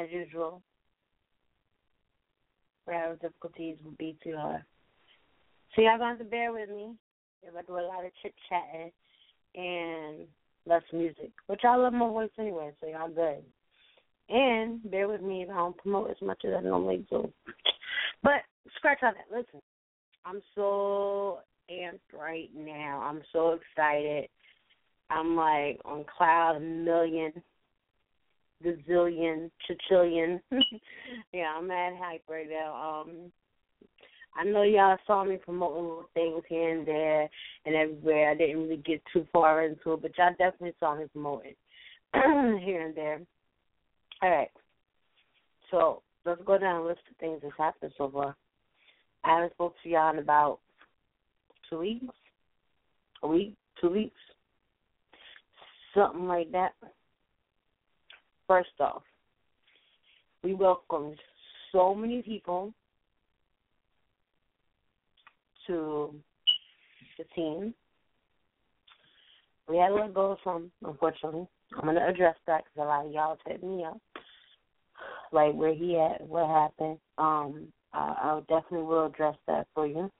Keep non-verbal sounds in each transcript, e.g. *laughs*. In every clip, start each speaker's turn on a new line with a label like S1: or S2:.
S1: as usual, having difficulties with BTR. So y'all gonna have to bear with me if I do a lot of chit chatting and less music, which I love my voice anyway, so y'all good. And bear with me if I don't promote as much as I normally do. But scratch all that. Listen, I'm so amped right now. I'm so excited. I'm like on cloud a million, gazillion, chachillion. *laughs* yeah, I'm mad hype right now. Um, I know y'all saw me promoting little things here and there and everywhere. I didn't really get too far into it, but y'all definitely saw me promoting *clears throat* here and there. All right. So let's go down a list of things that's happened so far. I haven't spoke to y'all in about two weeks, a week, two weeks, something like that. First off, we welcomed so many people to the team. We had to let go of some, unfortunately. I'm going to address that because a lot of y'all hit me up, like where he at, what happened. Um, I, I definitely will address that for you.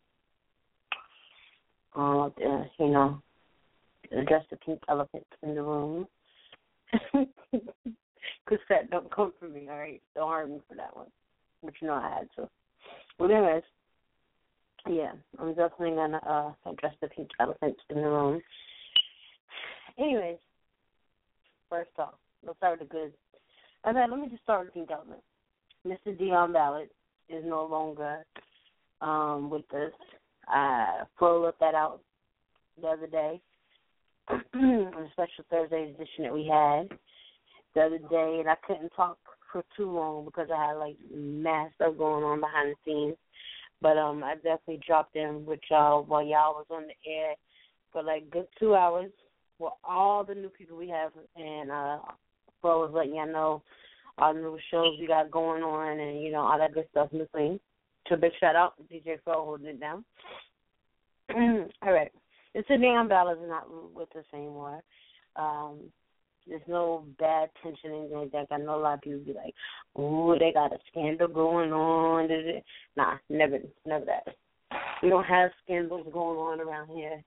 S1: Uh, uh, you know, address the pink elephant in the room. *laughs* That don't come for me, all right? Don't hurt me for that one. But you know I had to. Well, anyways, yeah, I'm definitely to uh, address the pink elephant in the room. Anyways, first off, let's start with the good. Okay, let me just start with pink elephant. Mr. Dion Ballard is no longer um, with us. I Flo looked that out the other day *clears throat* on a special Thursday edition that we had the other day, and I couldn't talk for too long because I had like mass stuff going on behind the scenes. But um, I definitely dropped in with y'all while y'all was on the air for like good two hours with all the new people we have, and uh, Flo was letting y'all know all the new shows we got going on, and you know all that good stuff in between. So big shout out to DJ Flo holding it down. *clears throat* all right. It's a damn Ballard is not with us anymore. Um, There's no bad tension anything like that. I know a lot of people be like, "Oh, they got a scandal going on." Nah, never, never that. We don't have scandals going on around here.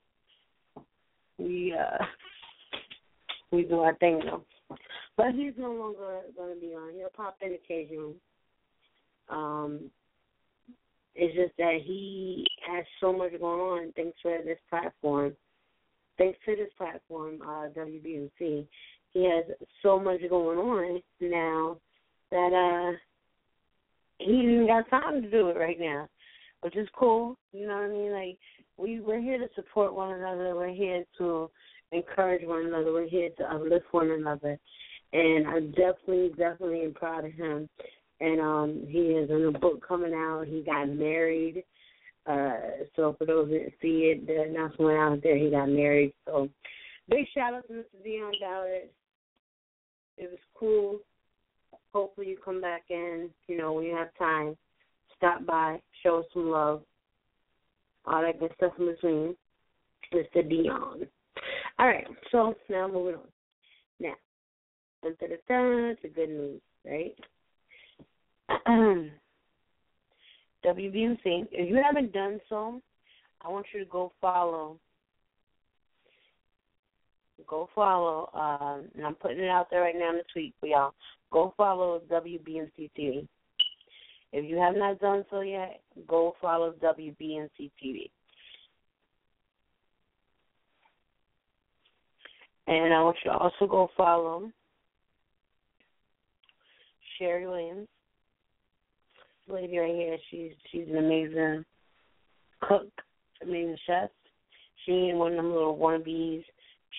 S1: We uh, we do our thing though. But he's no longer going to be on. He'll pop in occasionally. Um, it's just that he has so much going on thanks for this platform. Thanks to this platform, uh, he has so much going on now that uh he even got time to do it right now, which is cool. You know what I mean? Like we we're here to support one another. We're here to encourage one another. We're here to uplift one another. And I definitely, definitely am proud of him. And um he has a new book coming out. He got married. Uh so for those that see it, the announcement out there, he got married. So big shout out to Mr. Dion Ballard. It was cool. Hopefully you come back in, you know, when you have time. Stop by, show us some love. All that good stuff in between. Mr. Dion. All right, so now moving on. Now, dun, dun, dun, a good news, right? *clears throat* WBMC, if you haven't done so, I want you to go follow. Go follow, um, and I'm putting it out there right now in the tweet for y'all. Go follow WBMC TV. If you have not done so yet, go follow WBMC TV. And I want you to also go follow Sherry Williams. This lady right here, she's she's an amazing cook, amazing chef. She ain't one of them little wannabes.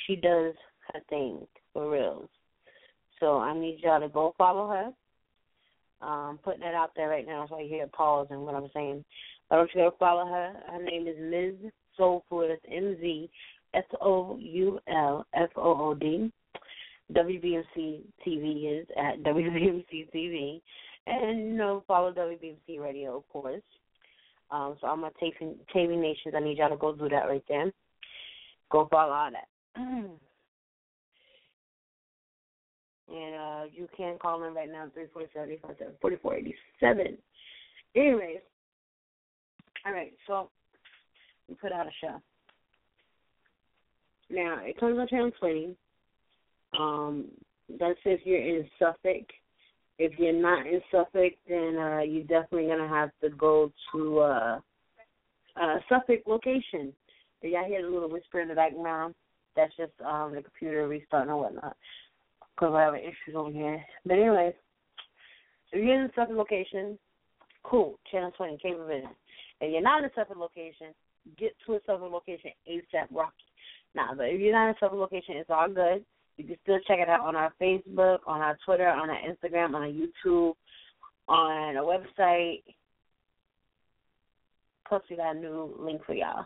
S1: She does her thing for real. So I need y'all to go follow her. Um, putting that out there right now so I hear a pause and what I'm saying. Why don't you go follow her? Her name is Ms. Soul Food. It's M Z S O U L F O O D. WBMC TV is at *laughs* WBMC TV. And, you know, follow WBMC Radio, of course. Um, so my taping, taping nations, I need y'all to go do that right there. Go follow all that. *clears throat* and uh, you can call in right now, 347 4487. Anyways, all right, so we put out a show. Now, it comes on Channel 20. Um, that's if you're in Suffolk. If you're not in Suffolk, then uh, you're definitely to have to go to uh, uh, Suffolk location. Y'all hear the little whisper in the background, that's just um, the computer restarting or whatnot. Because we're having issues over here. But anyways, if you're in the Suffolk location, cool. Channel 20, Cable Vision. If you're not in a Suffolk location, get to a Suffolk location ASAP Rocky. Nah, but if you're not in a Suffolk location, it's all good. You can still check it out on our Facebook, on our Twitter, on our Instagram, on our YouTube, on our website. Plus, we got a new link for y'all.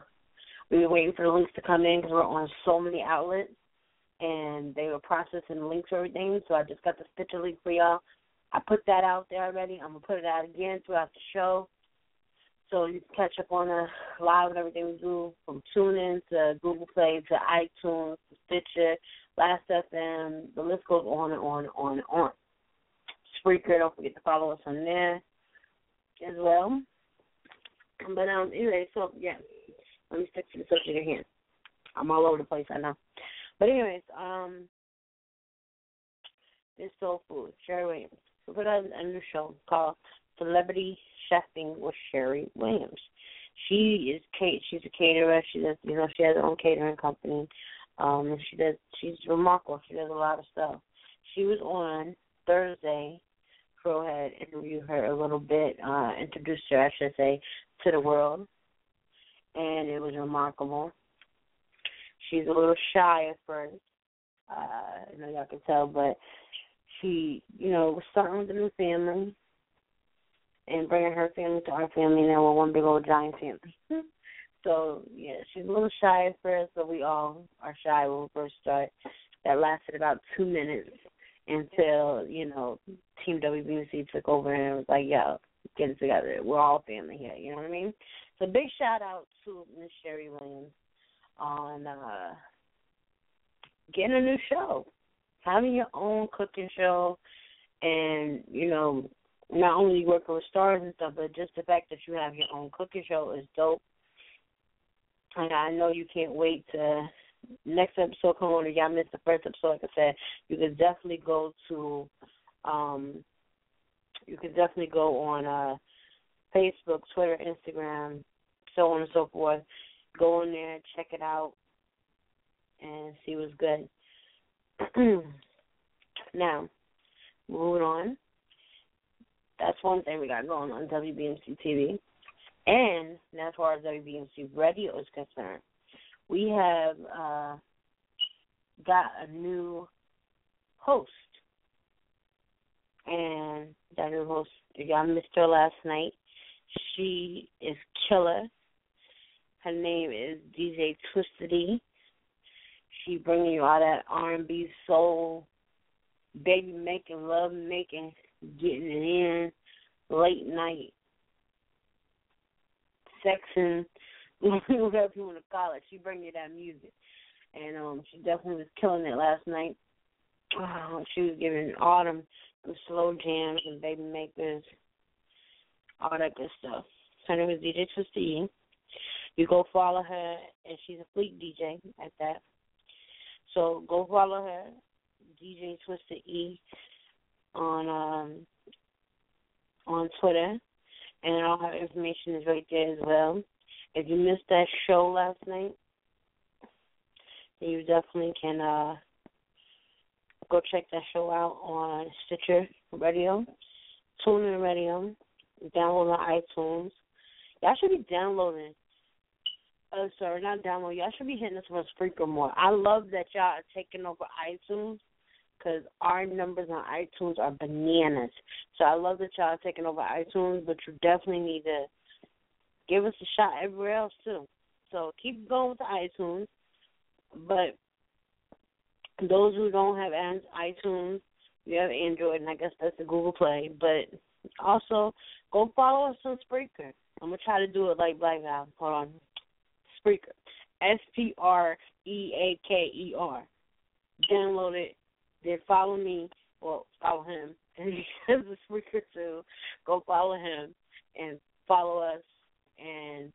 S1: We were waiting for the links to come in because we're on so many outlets, and they were processing links and everything. So I just got the Stitcher link for y'all. I put that out there already. I'm gonna put it out again throughout the show, so you can catch up on the live and everything we do from TuneIn to Google Play to iTunes to Stitcher, Last FM. The list goes on and on and on and on. Spreaker, don't forget to follow us on there as well. But um, anyway, so yeah, let me stick to the subject at hand. I'm all over the place, I know. But anyways, um, this soul food, Sherry Williams. We put out a new show called Celebrity Chefing with Sherry Williams. She is Kate. She's a caterer. She does, you know, she has her own catering company. Um, she does. She's remarkable. She does a lot of stuff. She was on Thursday. Crow had interviewed her a little bit, uh, introduced her, I should say, to the world, and it was remarkable. She's a little shy at first, uh, you know, y'all can tell, but she, you know, was starting with a new family and bringing her family to our family. Now we're one big old giant family. *laughs* so yeah, she's a little shy at first, but we all are shy when we first start. That lasted about two minutes until you know Team WBC took over and was like, "Yo, get it together. We're all family here." You know what I mean? So big shout out to Miss Sherry Williams on uh getting a new show. having your own cooking show, and you know, not only working with stars and stuff, but just the fact that you have your own cooking show is dope. And I know you can't wait to next episode come on. Y'all missed the first episode, like I said, you can definitely go to um you can definitely go on uh Facebook, Twitter, Instagram, so on and so forth. Go in there, check it out, and see what's good. *clears throat* now, moving on. That's one thing we got going on WBMC TV. And as far as WBMC radio is concerned, we have uh, got a new host. And that new host, y'all missed her last night. She is killer. Her name is DJ Twisted E. She bringing you all that R&B soul, baby making, love making, getting it in, late night, sexing, *laughs* whatever you want to call it. She bring you that music, and um, she definitely was killing it last night. Uh, she was giving Autumn the slow jams and baby makers, all that good stuff. Her name is DJ Twisted E. You go follow her, and she's a fleet DJ at that. So go follow her, DJ Twisted E, on um on Twitter, and all her information is right there as well. If you missed that show last night, you definitely can uh go check that show out on Stitcher Radio, TuneIn Radio, download on iTunes. Y'all should be downloading uh, sorry, not download. Y'all should be hitting us on Spreaker more. I love that y'all are taking over iTunes because our numbers on iTunes are bananas. So I love that y'all are taking over iTunes, but you definitely need to give us a shot everywhere else too. So keep going with the iTunes, but those who don't have iTunes, you have Android, and I guess that's the Google Play. But also go follow us on Spreaker. I'm gonna try to do it like Black. Hold on. Spreaker. S P R E A K E R. Download it, then follow me, or follow him. And *laughs* he has a Spreaker too. Go follow him and follow us. And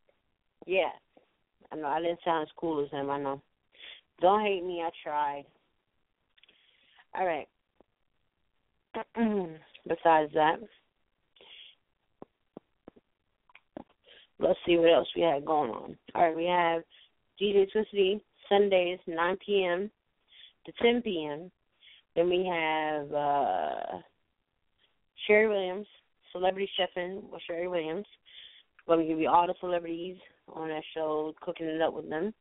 S1: yeah, I know I didn't sound as cool as him. I know. Don't hate me. I tried. All right. *clears throat* Besides that, let's see what else we had going on. All right, we have DJ Twisty Sundays 9 p.m. to 10 p.m. Then we have uh Sherry Williams, Celebrity Chefing with Sherry Williams. Going we give you all the celebrities on that show, cooking it up with them.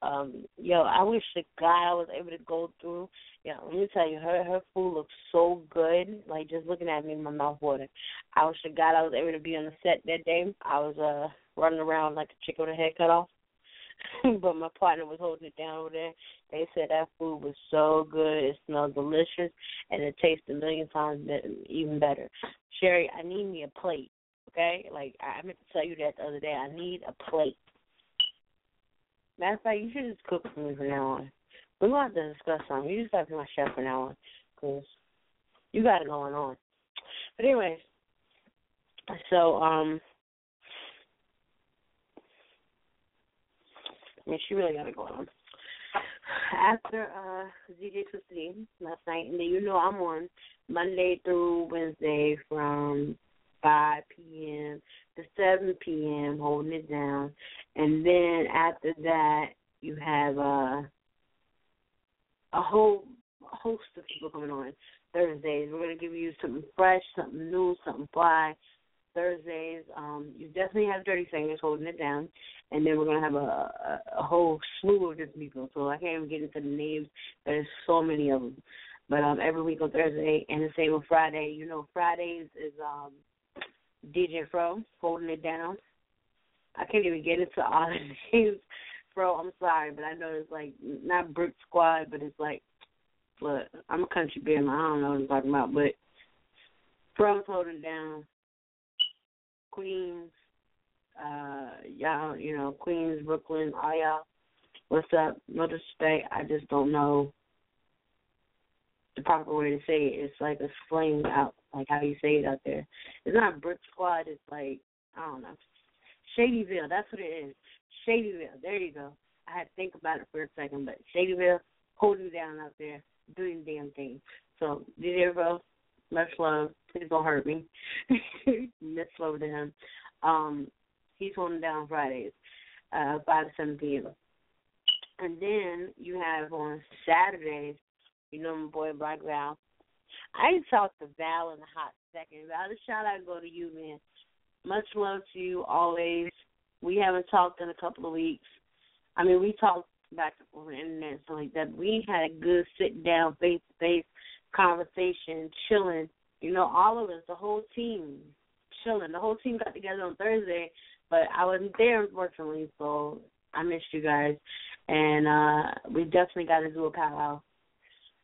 S1: Um, yo, I wish to God I was able to go through. Yeah, let me tell you, her her food looks so good. Like just looking at me, my mouth watering. I wish to God I was able to be on the set that day. I was uh running around like a chicken with a head cut off. *laughs* but my partner was holding it down over there. They said that food was so good, it smelled delicious, and it tasted a million times even better. Sherry, I need me a plate, okay? Like I meant to tell you that the other day. I need a plate. Matter of fact, you should just cook for me from now on. We're going to have to discuss something. You just have to be my chef from now on, because you got it going on. But anyways, so um, I mean, she really got it going on. After uh DJ Twisted last night, and then you know I'm on Monday through Wednesday from 5 p.m. to 7 p.m. holding it down, and then after that you have uh, a whole host of people coming on Thursdays. We're gonna give you something fresh, something new, something fly. Thursdays, um, you definitely have Dirty Fingers holding it down, and then we're gonna have a, a, a whole slew of different people. So I can't even get into the names. There's so many of them. But um, every week on Thursday, and the same on Friday. You know, Fridays is um, DJ Fro holding it down. I can't even get into all the names. Fro, I'm sorry, but I know it's like not Brick Squad, but it's like, look, I'm a country man. I don't know what I'm talking about, but Fro's holding down. Queens, uh, y'all, you know, Queens, Brooklyn, all y'all. What's up? No disrespect. I just don't know the proper way to say it. It's like a slang out, like how you say it out there. It's not Brick Squad. It's like I don't know, Shadyville. That's what it is. Shadyville. There you go. I had to think about it for a second, but Shadyville holding down out there, doing the damn thing. So DJ bro, much love. Please don't hurt me. *laughs* much love to him. Um, he's holding down Fridays, uh, five to seven p.m. And then you have on Saturdays, you know my boy Black Val. I talked to Val in a hot second. Val, the shout out go to you, man. Much love to you always. We haven't talked in a couple of weeks. I mean, we talked back on the internet and stuff like that. We had a good sit down, face to face conversation, chilling. You know, all of us, the whole team, chilling. The whole team got together on Thursday, but I wasn't there unfortunately, so I missed you guys. And uh we definitely got to do a powwow.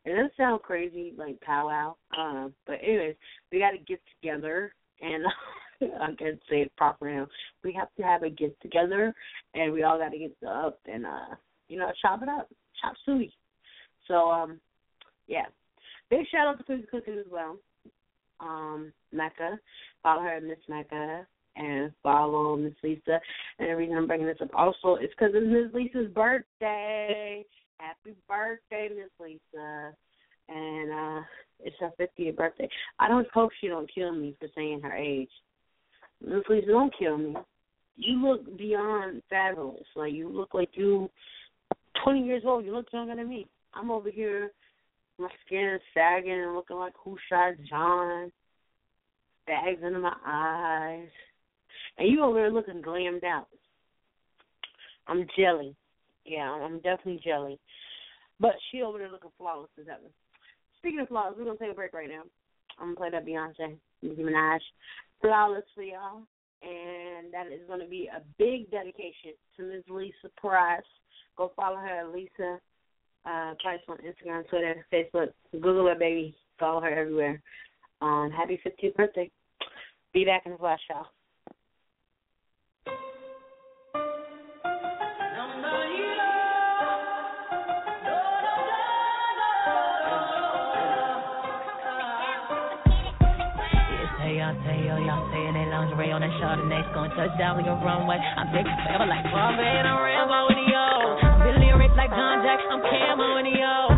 S1: It doesn't sound crazy like powwow, uh, but anyways, we got to get together and. *laughs* I can say it proper now. We have to have a get together, and we all got to get up and uh, you know, chop it up, chop suey. So um, yeah, big shout out to Susie Cooking as well. Um, Mecca, follow her Miss Mecca, and follow Miss Lisa. And the reason I'm bringing this up also is because it's Miss Lisa's birthday. Happy birthday, Miss Lisa. And uh it's her 50th birthday. I don't hope she don't kill me for saying her age. Lisa, don't kill me. You look beyond fabulous. Like you look like you 20 years old. You look younger than me. I'm over here, my skin is sagging and looking like who shot John. Bags under my eyes, and you over there looking glammed out. I'm jelly. Yeah, I'm definitely jelly. But she over there looking flawless as ever. Speaking of flawless, we're gonna take a break right now. I'm gonna play that Beyonce, Nicki Minaj, flawless for y'all, and that is gonna be a big dedication to Ms. Lisa Price. Go follow her at Lisa uh, Price on Instagram, Twitter, Facebook. Google her, baby. Follow her everywhere. Um, happy 50th birthday. Be back in the flash, y'all.
S2: Say lingerie on that Chardonnay, going touchdown like a runway. I'm big forever like Bombay and I'm Rambo the yo. Billy Rick like John Jack, I'm Camo the yo.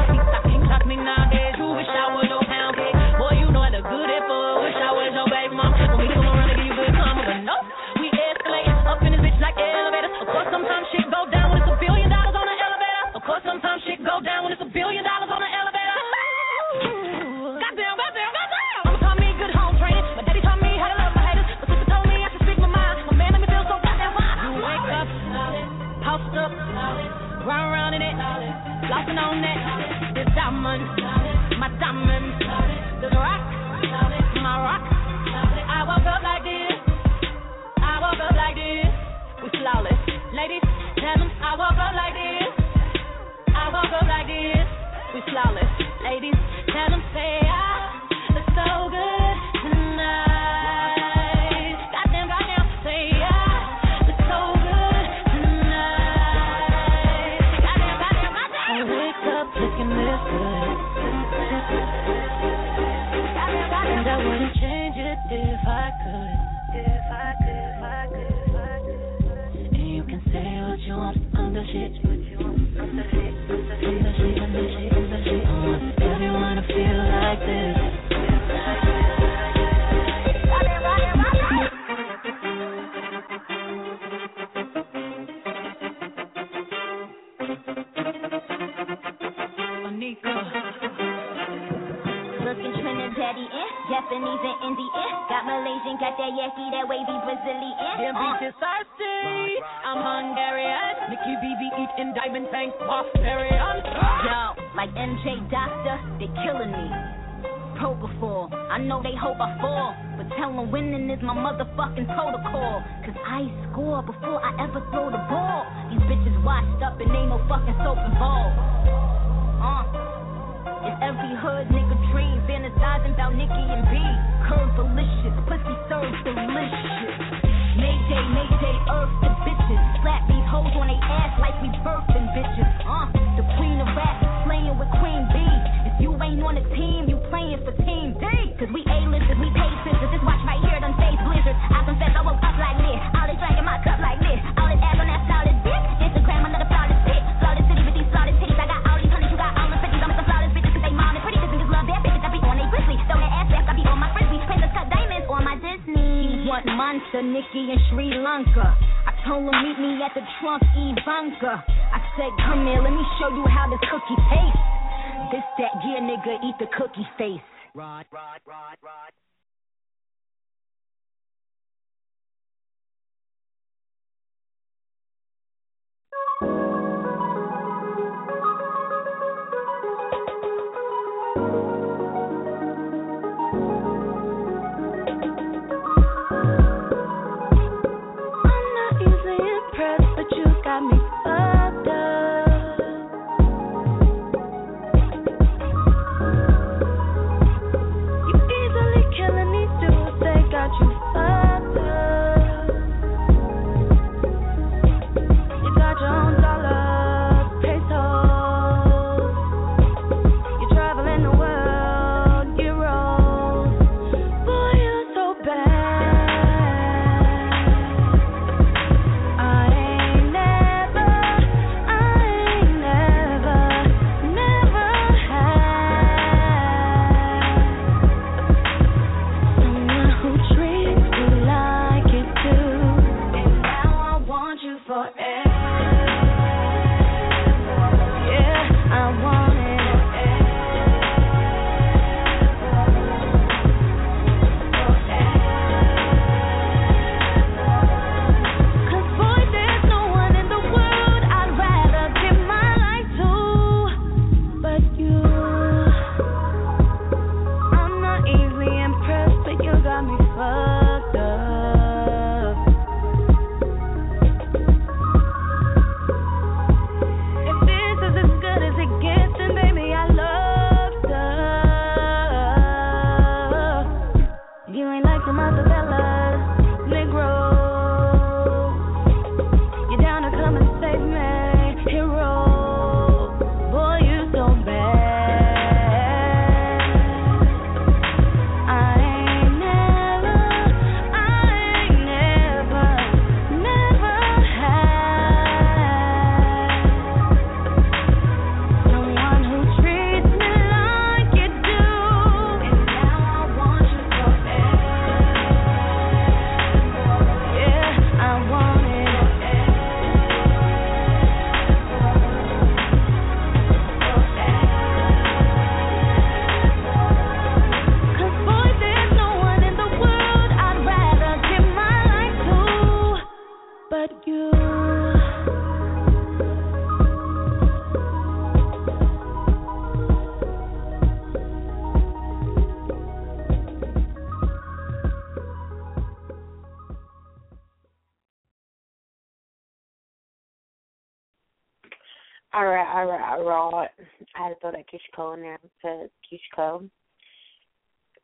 S1: Right. I had to throw that Keyshia Cole in there because Keyshia Cole,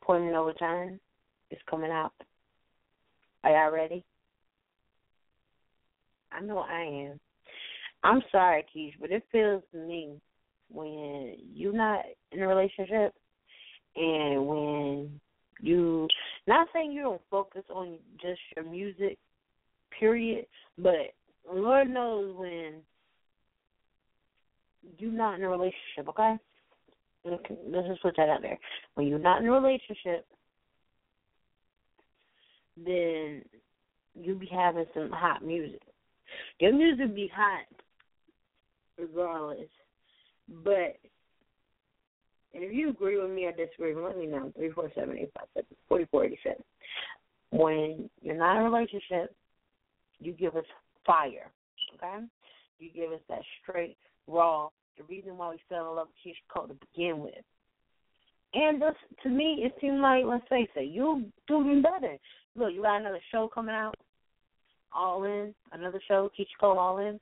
S1: Point No Return, is coming out. Are y'all ready? I know I am. I'm sorry, Keisha, but it feels to me when you're not in a relationship and when you, not saying you don't focus on just your music, period, but Lord knows when you're not in a relationship, okay? Okay, Let's just put that out there. When you're not in a relationship, then you'll be having some hot music. Your music be hot regardless. But if you agree with me or disagree, let me know. Three four seven eight five seven forty four eighty seven. When you're not in a relationship, you give us fire. Okay? You give us that straight, raw, the reason why we fell in love with Keyshia Cole to begin with. And this, to me, it seemed like, let's face it, you're doing better. Look, you got another show coming out, All In, another show, Keyshia Cole All In.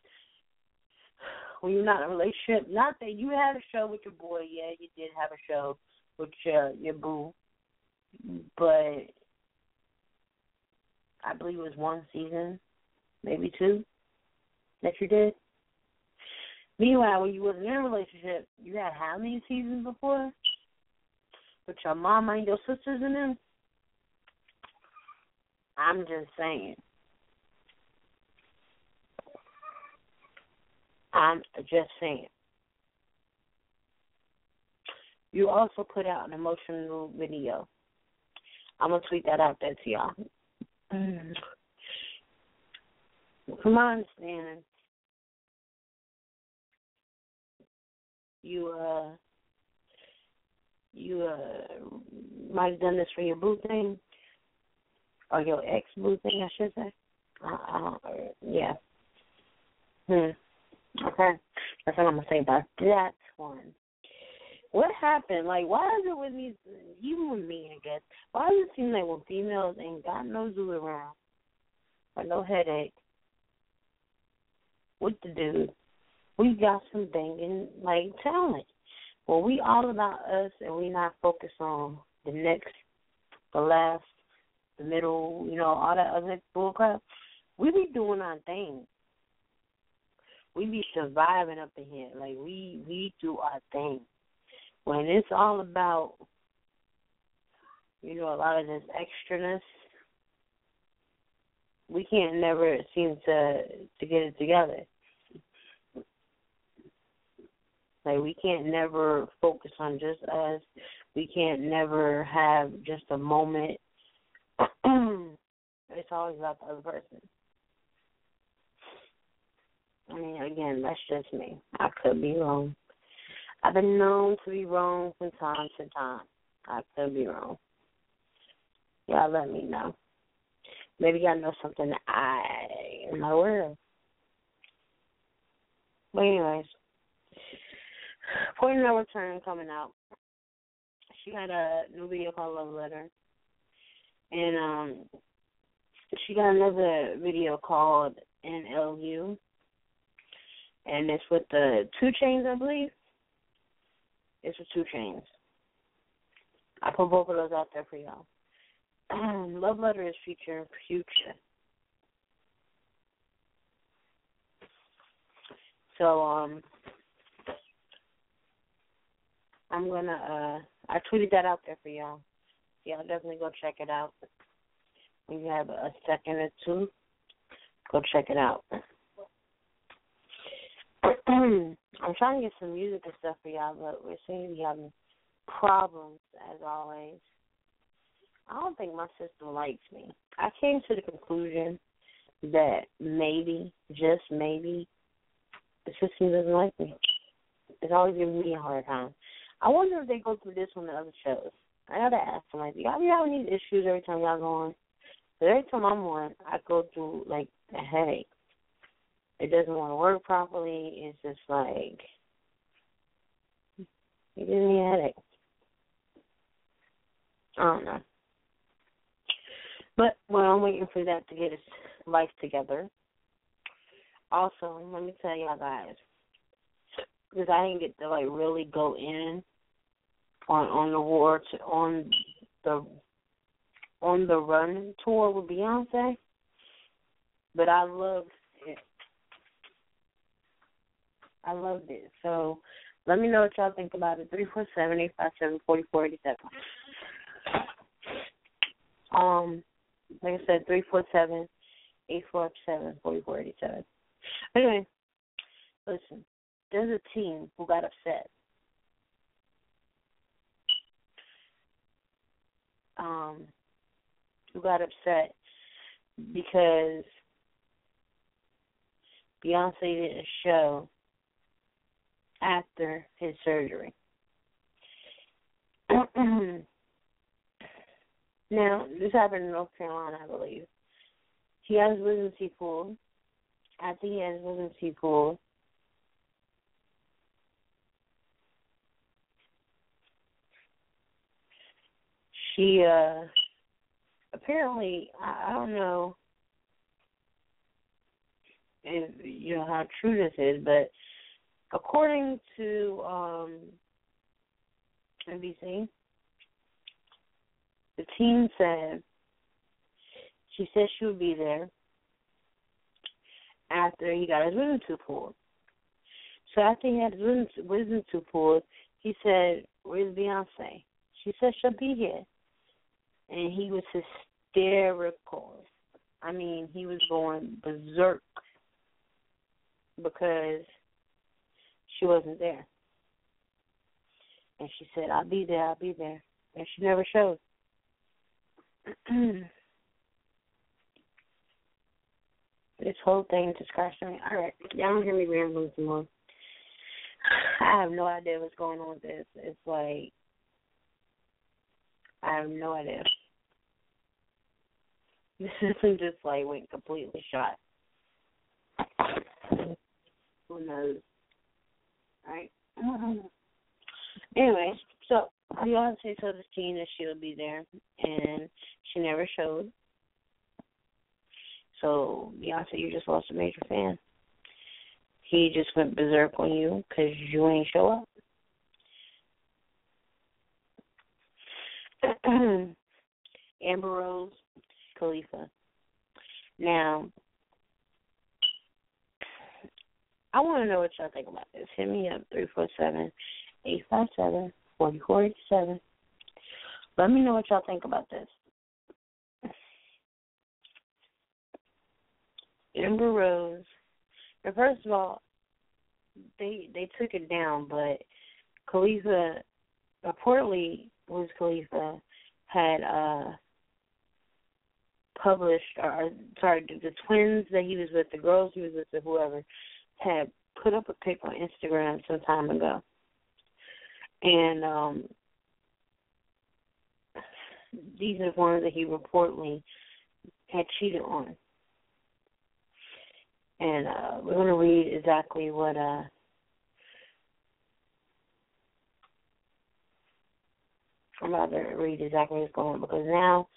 S1: When you're not in a relationship, not that you had a show with your boy, yeah, you did have a show with your your boo, but I believe it was one season, maybe two, that you did. Meanwhile, when you wasn't in a relationship, you had how many seasons before? With your mama and your sisters in them? I'm just saying. I'm just saying. You also put out an emotional video. I'm gonna tweet that out there to y'all. Mm. from my understanding, you uh you uh might have done this for your boo thing or your ex boo thing, I should say. Uh, uh, yeah. Hmm. Okay. That's what I'm gonna say about that one. What happened? Like, why is it with these, even with me, I guess, why does it seem like when females ain't got no zoo around or no headache with the dude, we got some banging, like, talent. Well, we all about us and we not focused on the next, the last, the middle, you know, all that other bullcrap. We be doing our thing. We be surviving up in here. Like we we do our thing. When it's all about you know, a lot of this extraness, we can't never seem to to get it together. Like we can't never focus on just us. We can't never have just a moment. *clears throat* it's always about the other person. I mean, again, that's just me. I could be wrong. I've been known to be wrong from time to time. I could be wrong. Y'all let me know. Maybe y'all know something I am not aware of. But anyways, Point No Return coming out. She had a new video called Love Letter. And um she got another video called NLU and it's with the 2 Chainz, I believe. It's with 2 Chainz. I put both of those out there for y'all. *clears throat* Love Letter is featuring Future. So um I'm gonna uh I tweeted that out there for y'all. Y'all definitely go check it out. When you have a second or two, go check it out. *clears throat* I'm trying to get some music and stuff for y'all, but we're seeing be having problems as always. I don't think my system likes me. I came to the conclusion that maybe, just maybe, the system doesn't like me. It's always giving me a hard time. I wonder if they go through this on the other shows. I gotta ask them, like, y'all be having these issues every time y'all go on? But every time I'm on, I go through like a headache it doesn't want to work properly. It's just like it gives me a headache. I don't know. But well, I'm waiting for that to get its life together. Also, let me tell y'all guys, because I didn't get to like really go in on on the war to, on the on the run tour with Beyonce, but I love it. I loved it. So let me know what y'all think about it. Three four seven eight five seven forty four eighty seven. Um, like I said, three four seven eight four seven forty four eighty seven. Anyway, listen. There's a team who got upset. Um, who got upset because Beyonce didn't show after his surgery. *clears throat* now, this happened in North Carolina, I believe. He has residency pulled. After he has residency pulled, she uh apparently I, I don't know if you know how true this is, but according to um, NBC, the team said she said she would be there after he got his wisdom tooth pulled. So after he had his wisdom, wisdom tooth pulled, he said, "Where's Beyonce?" She said she'll be here, and he was hysterical. I mean, he was going berserk because she wasn't there. And she said, I'll be there, I'll be there. And she never showed. *clears throat* This whole thing just crashed on me. All right, y'all don't hear me rambling some *sighs* more. I have no idea what's going on with this. It's like I have no idea. *laughs* Just like went completely shot. Who knows? Right? Anyway, so Beyonce told the team that she would be there, and she never showed. So Beyonce, you just lost a major fan. He just went berserk on you because you ain't show up. *clears throat* Amber Rose, Khalifa. Now, I want to know what y'all think about this. Hit me up three four seven eight five seven forty four eighty seven. Let me know what y'all think about this. Amber Rose. And first of all, they they took it down, but Khalifa reportedly was Khalifa had uh published or sorry, the, twins that he was with, the girls he was with, or whoever, had put up a pic on Instagram some time ago. And um these are the ones that he reportedly had cheated on. And uh we're gonna read exactly what uh I'm about to read exactly what's going on because now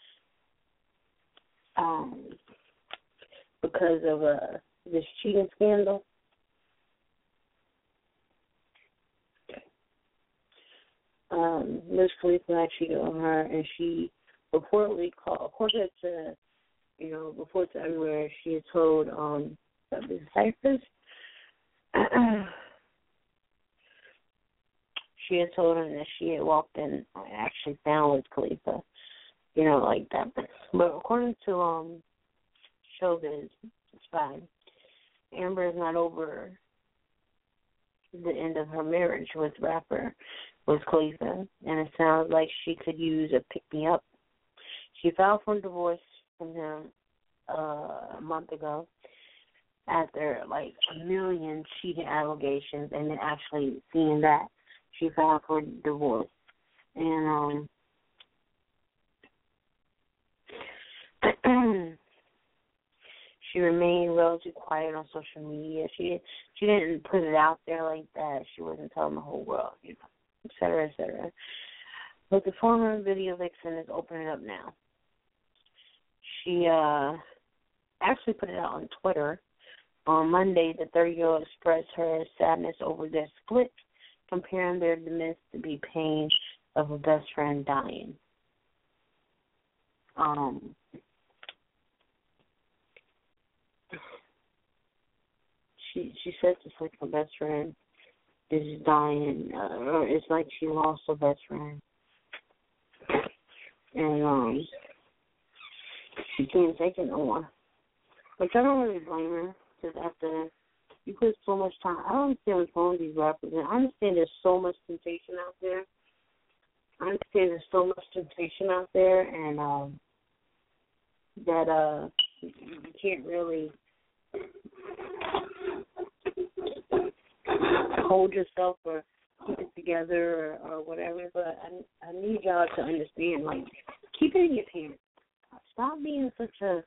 S1: um because of uh this cheating scandal. Um Miss Khalifa cheated on her and she reportedly called according to you know, reports everywhere. She had told um the Cyphers *clears throat* she had told him that she had walked in and actually found Wiz Khalifa, you know, like that. But according to um Showbiz Spy, Amber is not over the end of her marriage with rapper Wiz Khalifa, and it sounds like she could use a pick me up. She filed for divorce from him uh, a month ago after like a million cheating allegations, and then actually seeing that she filed for divorce. And um *clears throat* she remained relatively quiet on social media. She she didn't put it out there like that. She wasn't telling the whole world, you know, et cetera, et cetera. But the former video vixen is opening up now. She uh actually put it out on Twitter. On Monday, the 30 year old expressed her sadness over their split comparing their demise to be pain of a best friend dying. Um, she she says it's like her best friend is dying, uh, or it's like she lost her best friend, and um, she can't take it no more. Which I don't really blame her, because after you put so much time. I don't understand what's wrong with these rappers. And I understand there's so much temptation out there. I understand there's so much temptation out there, and um, that uh, you can't really hold yourself or keep it together or, or whatever. But I, I need y'all to understand, like, keep it in your pants. Stop being such a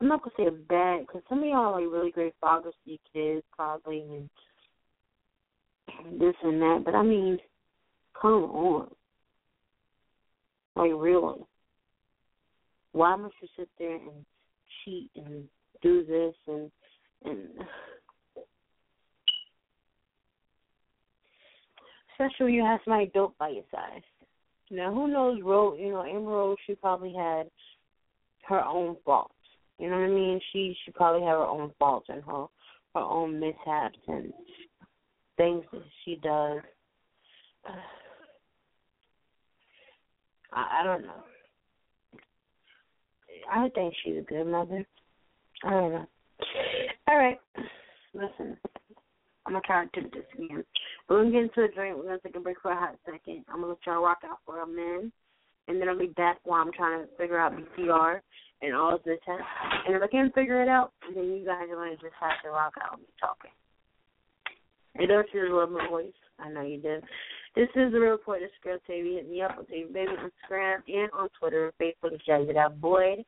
S1: I'm not gonna say a bad because some of y'all are like really great fathers to your kids probably and this and that, but I mean, come on, like really, why must you sit there and cheat and do this and and especially when you have somebody dope by your side. Now, who knows? Rose, you know, Amber Rose, she probably had her own faults. You know what I mean? She she probably had her own faults and her her own mishaps and things that she does. *sighs* I, I don't know. I think she's a good mother. I don't know. All right. Listen, I'm gonna try to do this again. We're gonna get into a drink. We're gonna take a break for a hot second. I'm gonna let y'all rock out for a minute. and then I'll be back while I'm trying to figure out BTR and all of tests. And if I can't figure it out, then you guys are going to just have to rock out and be talking. I know you love my voice. I know you did. This is the real report. This girl TayVi. Hit me up on TayVi Baby on Instagram and on Twitter, Facebook, Jazz It Out Boyd.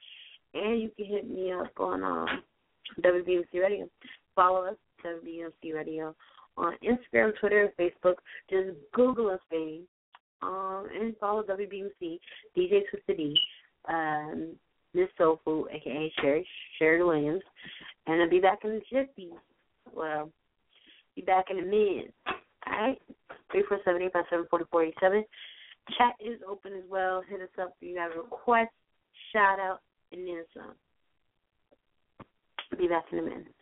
S1: And you can hit me up on um, WBMC Radio. Follow us, WBMC Radio, on Instagram, Twitter, Facebook. Just Google us, baby. Um, and follow WBMC, DJ Twisted D, um, Miss Soul Food, aka Sherry, Sherry Williams. And I'll be back in the jiffy. Well, be back in a minute. Alright? 347 Chat is open as well. Hit us up if you have a request, shout out, and then some. Be back in a minute.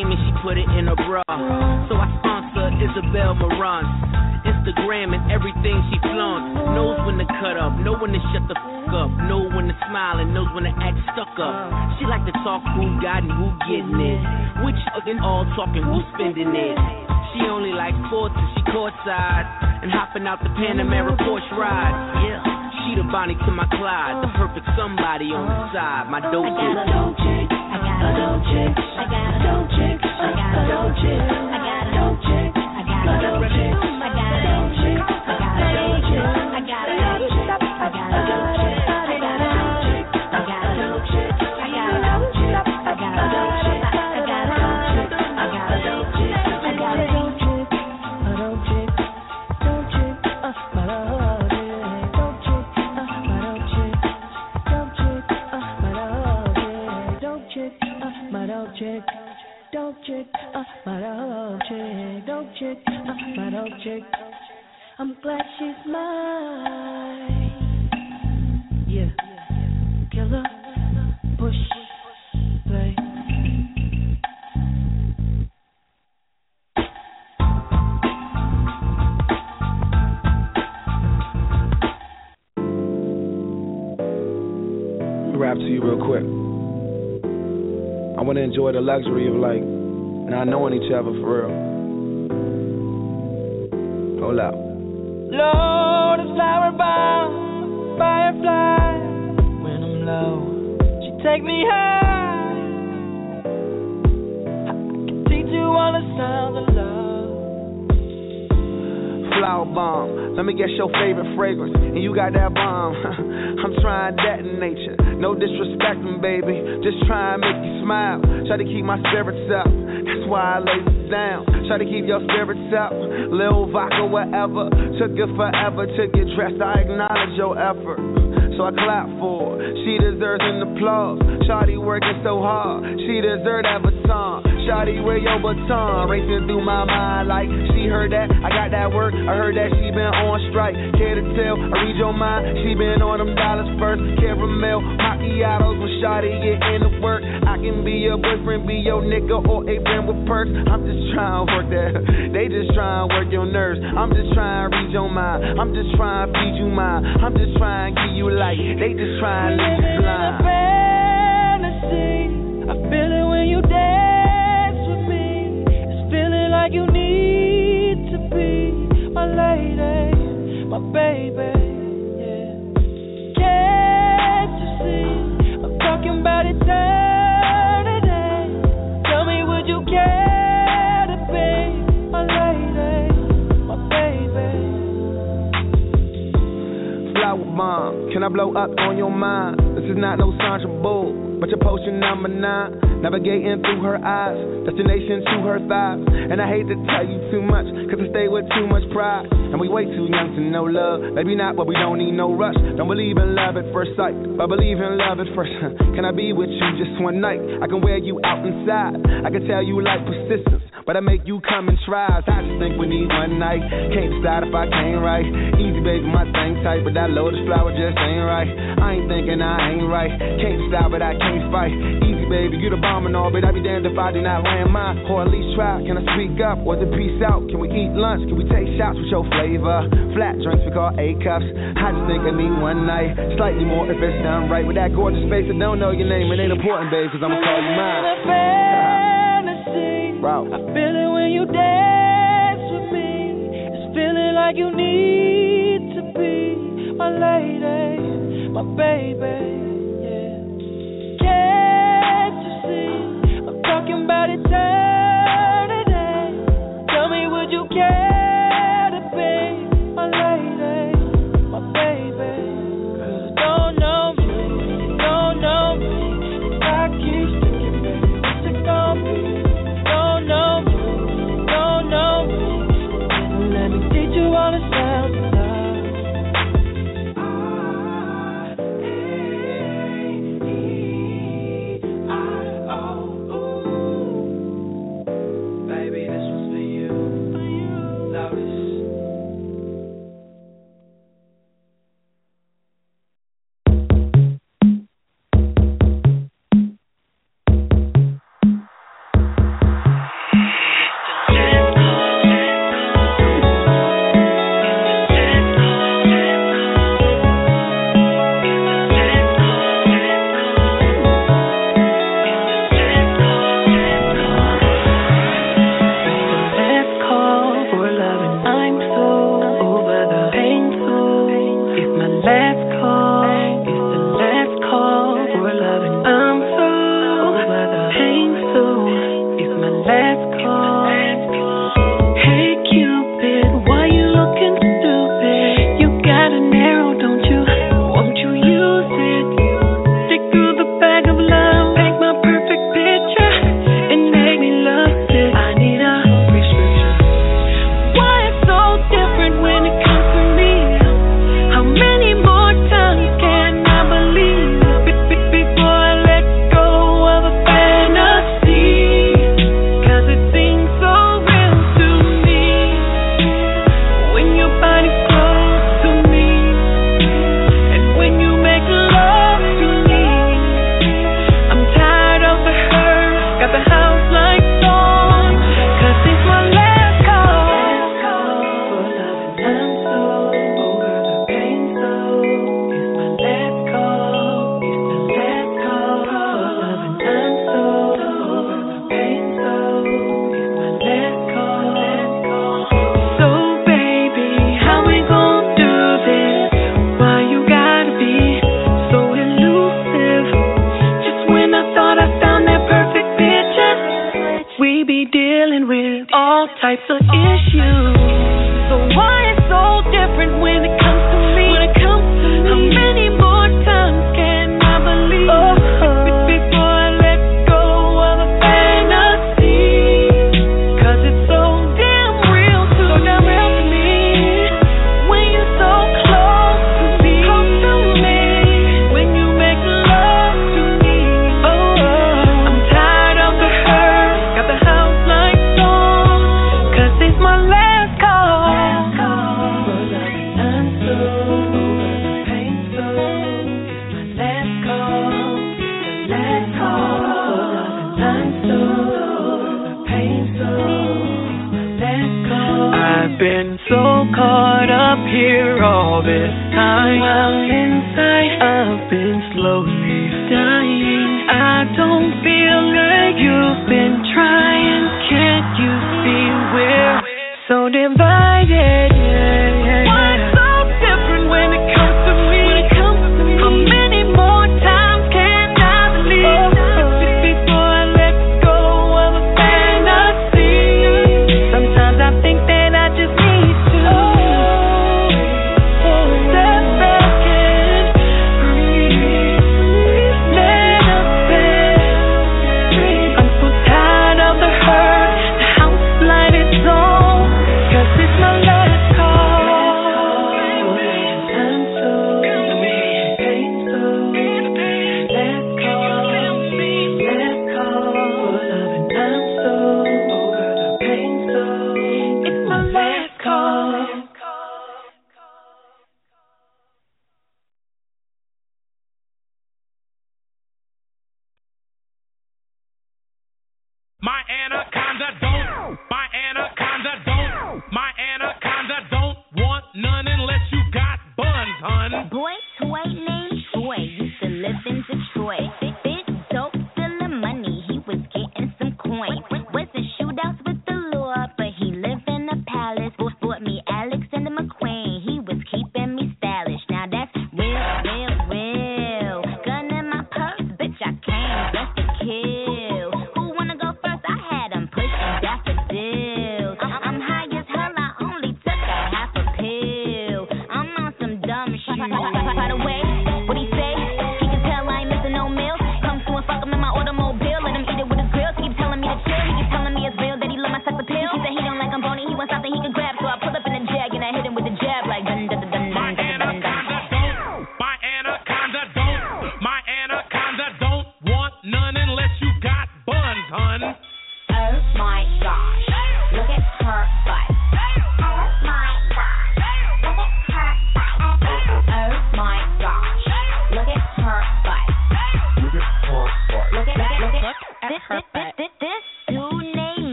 S3: And she put it in her bra. So I sponsor Isabel Marant. Instagram and everything she flaunts. Knows when to cut up, know when to shut the fuck up, know when to smile and knows when to act stuck up. She like to talk who got and who getting it. Which fucking all talking who spending it. She only likes sports and she courtside and hopping out the Panamera Porsche ride. Yeah. She the Bonnie to my Clyde, the perfect somebody on the side. My dope chick.
S4: I got a dope chick. I got a dope chick. I got logic, I got logic, I got logic, I got
S5: logic. Enjoy the luxury of like not knowing each other for real. Hold up.
S6: Lord, a flower bomb, firefly. When I'm low, she take me high. I can teach you all the sounds of love.
S5: Flower bomb. Let me guess your favorite fragrance. And you got that bomb. *laughs* I'm trying that in nature. No disrespecting, baby. Just try and make you smile. Try to keep my spirits up. That's why I lay this down. Try to keep your spirits up. Lil vodka, whatever. Took it forever to get dressed. I acknowledge your effort. So I clap for her. She deserves an applause. Shawty working so hard. She deserves that baton. Shawty, where your baton? Racing through my mind like she heard that. I got that work. I heard that she been on strike. Care to tell? I read your mind. She been on them dollars first. Caramel macchiatos when Shawty get into work. I can be your boyfriend, be your nigga, or a friend with perks. I'm just trying to work that. *laughs* They just trying to work your nerves. I'm just trying to read your mind. I'm just trying to feed you mine. I'm just trying to give you light. They just trying to leave you blind. Can I blow up on your mind? This is not no Sandra Bull, but your potion number nine. Navigating through her eyes, destination to her thighs. And I hate to tell you too much, cause I stay with too much pride. And we way too young to know love. Maybe not, but we don't need no rush. Don't believe in love at first sight, but believe in love at first. Can I be with you just one night? I can wear you out inside. I can tell you like persistence, but I make you come and try. I just think we need one night. Can't decide if I can't right. Easy baby, my thing tight, but that lotus flower just ain't right. I ain't thinking I ain't right. Can't decide, but I can't fight. Easy baby, you the bomb and all, but I'd be damned if I did not land mine. Or at least try. Can I speak up? Was it peace out? Can we eat lunch? Can we take shots with your flavor? Flat drinks we call A cups. I just think I need one night. Slightly more if it's done right. With that gorgeous face, I don't know your name. It ain't important, babe, cause I'ma call you mine. Bro.
S6: I feel it when you dance with me. It's feeling like you need to be my lady, my baby. Can't you see? I'm talking about eternity. Tell me, would you care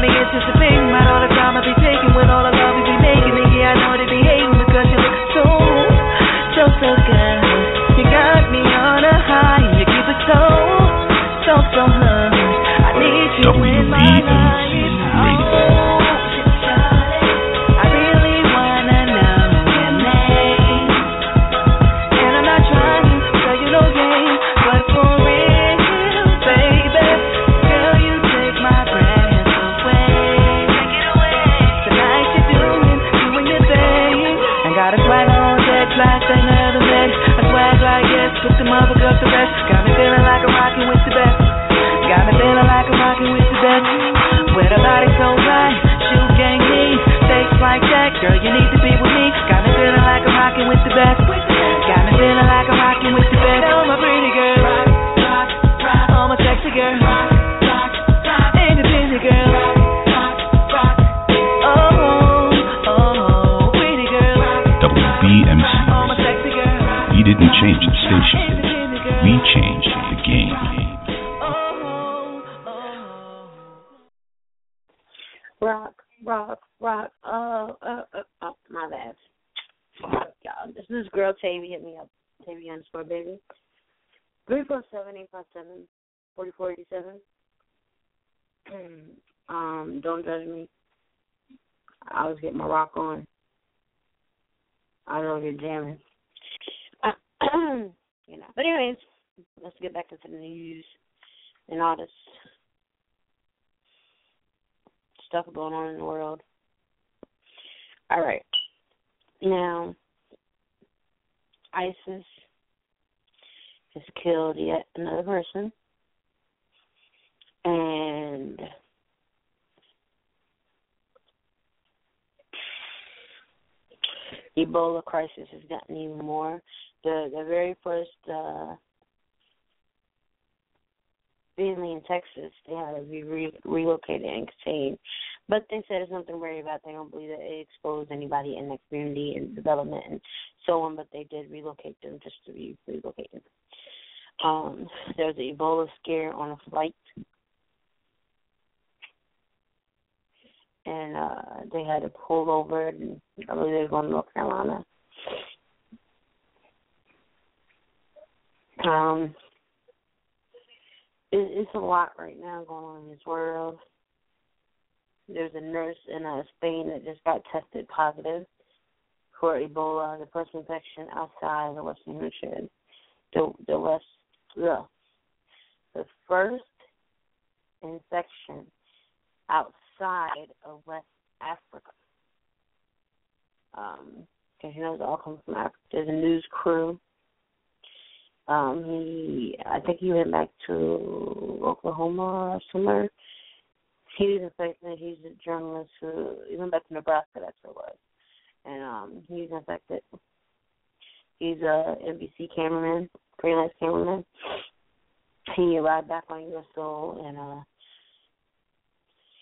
S7: me anticipating about
S1: Um, don't judge me. I was getting my rock on. I don't know if you're jamming. *clears throat* you know. But anyways, let's get back into the news and all this stuff going on in the world. All right. Now, ISIS has killed yet another person. And Ebola crisis has gotten even more. The the very first uh family in Texas, they had to be re- relocated and contained. But they said it's nothing to worry about. They don't believe that it exposed anybody in the community and development and so on. But they did relocate them just to be relocated. Um, there was an Ebola scare on a flight, and uh they had to pull over. And I believe they were going to North Carolina. Um, it, it's a lot right now going on in this world. There's a nurse in uh, Spain that just got tested positive for Ebola, the first infection outside the Western. The the West, the the first infection outside of West Africa. Um, because you know it all comes from Africa. There's a news crew um, he, I think he went back to Oklahoma or somewhere. He was infected. He's a journalist who he went back to Nebraska. That's where it was, and um, he's infected. He's a NBC cameraman, freelance cameraman. He arrived back on U.S. soil, and uh,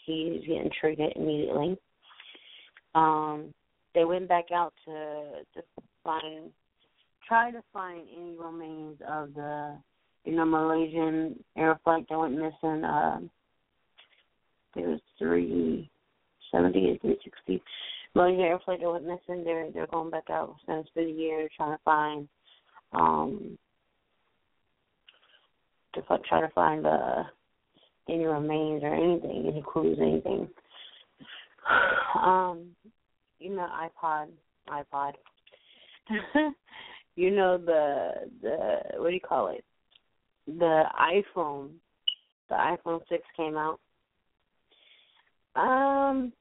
S1: he's getting treated immediately. Um, they went back out to to find try to find any remains of the you know Malaysian air flight that went missing. Uh, it was three seventy or three sixty. Malaysian that went missing. They're they're going back out since for the year trying to find um to try to find uh any remains or anything, any clues, anything. *sighs* Um, you know, iPod, iPod. *laughs* you know the the what do you call it? The iPhone, the iPhone six came out. Um,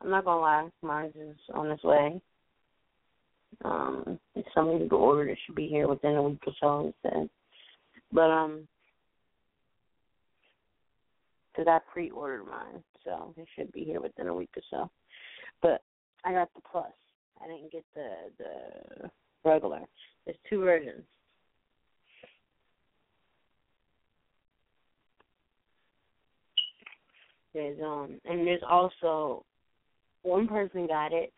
S1: I'm not gonna lie, mine is on its way. Um, if somebody to order it should be here within a week or so instead. But um, because I pre-ordered mine, so it should be here within a week or so. But I got the plus. I didn't get the the regular. There's two versions. There's um and there's also one person got it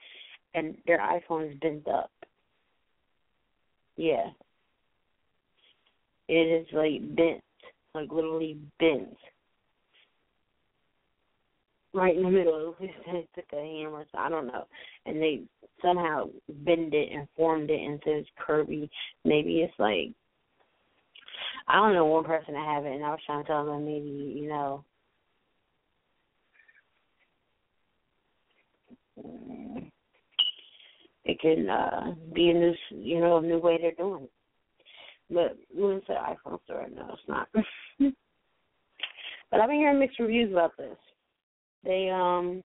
S1: and their iPhone is bent up. Yeah. It is like bent. Like literally bent. Right in the middle. It took a hammer, so I don't know. And they somehow bend it and formed it into this curvy maybe it's like I don't know one person that have it and I was trying to tell them maybe, you know, it can uh be a new you know, a new way they're doing it. But when it's an iPhone store, no, it's not. *laughs* but I've been hearing mixed reviews about this. They um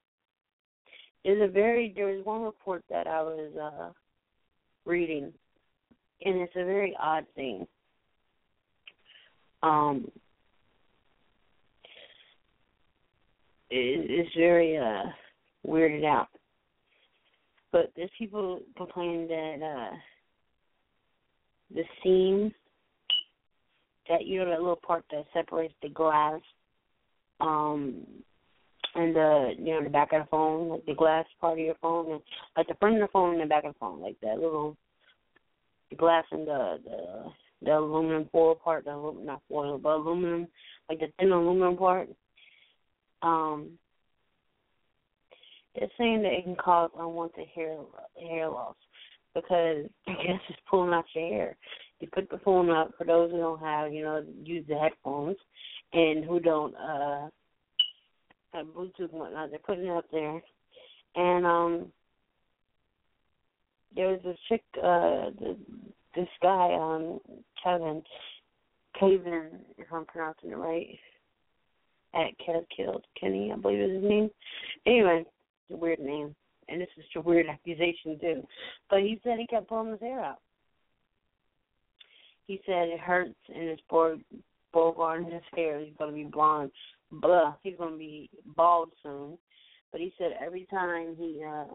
S1: there's a very there was one report that I was uh reading and it's a very odd thing. Um it, it's very uh weirded out. But there's people complaining that uh the seam that you know that little part that separates the glass um and the you know the back of the phone, like the glass part of your phone, and like the front of the phone and the back of the phone, like that little the glass and the the the aluminum foil part, the aluminum not foil, but aluminum, like the thin aluminum part. Um, it's saying that it can cause unwanted hair hair loss because I guess it's pulling out your hair. You put the phone up for those who don't have, you know, use the headphones and who don't uh have Bluetooth and whatnot, they're putting it up there. And um there was this chick, uh the, this guy, um, Kevin Kevin, if I'm pronouncing it right. At Kev Killed Kenny, I believe is his name. Anyway, it's a weird name and this is a weird accusation too. But he said he kept pulling his hair out. He said it hurts and it's bored Bogart in his hair. He's gonna be blonde. Blah. He's gonna be bald soon. But he said every time he uh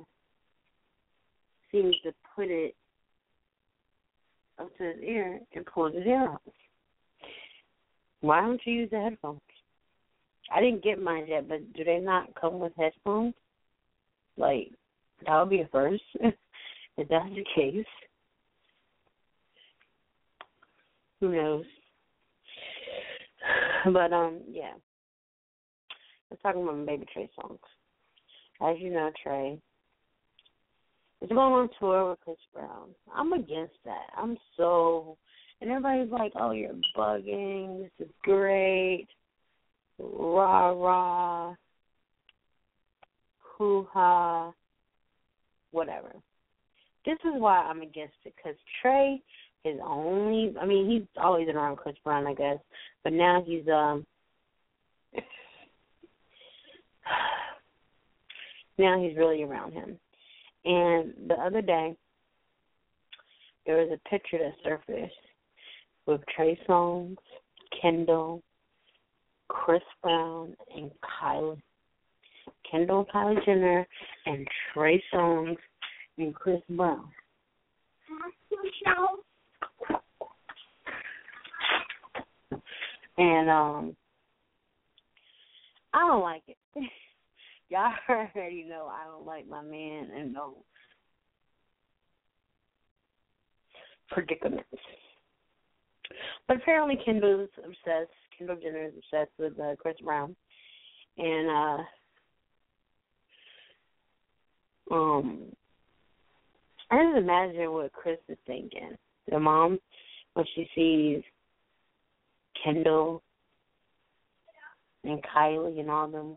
S1: seems to put it up to his ear and pulls his hair out. Why don't you use the headphones? I didn't get mine yet, but do they not come with headphones? Like that would be a first *laughs* if that's the case. Who knows? *sighs* But um, yeah. Let's talk about my baby Trey Songz. As you know, Trey is going on tour with Chris Brown. I'm against that. I'm so and everybody's like, Oh, you're bugging, this is great. Rah rah hoo ha whatever. This is why I'm against it because Trey is only. I mean, he's always around Chris Brown, I guess, but now he's um. Now he's really around him. And the other day, there was a picture that surfaced with Trey Songz, Kendall, Chris Brown, and Kylie Kendall Kylie Jenner and Trey Songz and Chris Brown. And um I don't like it. *laughs* Y'all *laughs* already know I don't like my man and no predicaments. But apparently Kendall's obsessed. Kendall Jenner is obsessed with uh, Chris Brown, and uh um I just imagine what Chris is thinking. The mom when she sees Kendall and Kylie and all them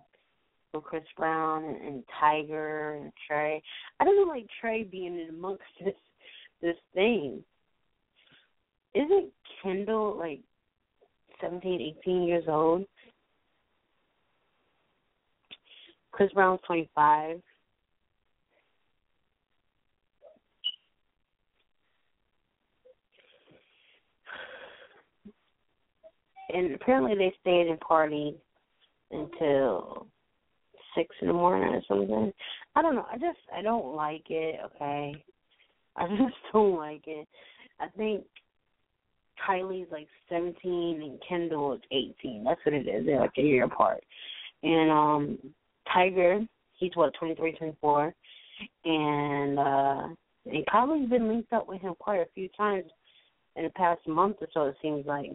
S1: Chris Brown and, and Tyga and Trey. I don't know, like Trey being in amongst *laughs* this this thing. Isn't Kendall like 17, 18 years old? Chris Brown's 25. And apparently they stayed and partied until six in the morning or something. I don't know. I just I don't like it. Okay, *laughs* I just don't like it. I think Kylie's like seventeen and Kendall is eighteen. That's what it is. They're like a year apart. And um Tyga, he's what twenty three, twenty four, and uh and Kylie's been linked up with him quite a few times in the past month or so. It seems like.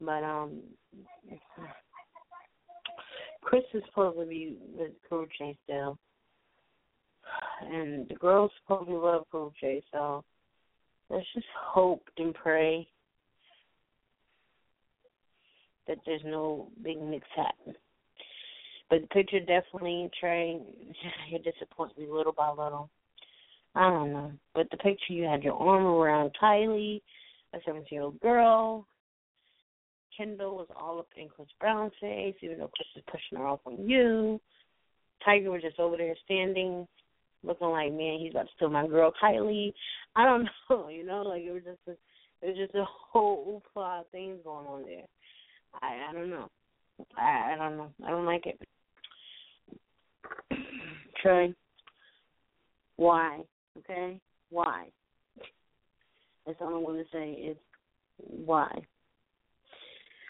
S1: But um, Chris is supposed to be with Cool J still, and the girls to love Karrueche. So let's just hope and pray that there's no big mix happen. But the picture definitely, Trey, *laughs* it disappoints me little by little. I don't know. But the picture, you had your arm around Kylie, a 17 year old girl. Kendall was all up in Chris Brown's face, even though Chris is pushing her off on you. Tyga was just over there standing, looking like, man, he's about to steal my girl Kylie. I don't *laughs* know, you know, like it was just a, it was just a whole plot of things going on there. I I don't know. I I don't know. I don't like it. *clears throat* Trey, why? Okay, why? That's all I'm going to say is why.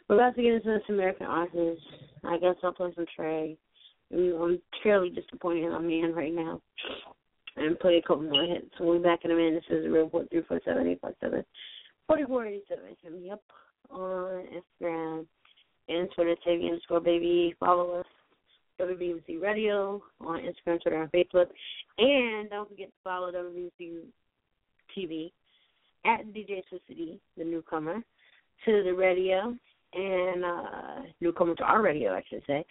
S1: We're about to get into this American Authors. I guess I'll play some Trey. I'm fairly disappointed in my man right now. And play a couple more hits. So we'll be back in a minute. This is Real Port 347 857 4487. Hit me up on Instagram and Twitter, TayVi underscore baby. Follow us, WBMC Radio on Instagram, Twitter, and Facebook. And don't forget to follow WBMC TV at DJ Swissity, the newcomer to the radio and uh newcomer to our radio, I should say.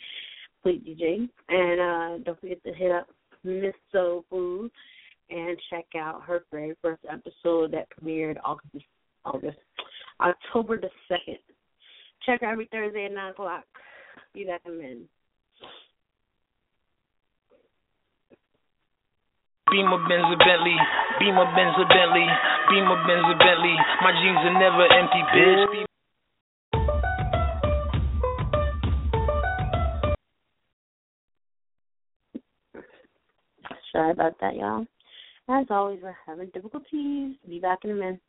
S1: Fleet DJ. And uh don't forget to hit up Miss Soul Food and check out her very first episode that premiered August August October the second. Check her every Thursday at nine o'clock. Be back in a minute.
S8: Beamer Benz a Bentley, Beamer Benz a Bentley, Beamer Benz a Bentley. My jeans are never empty, bitch.
S1: Sorry about that, y'all. As always, we're having difficulties. Be back in a minute.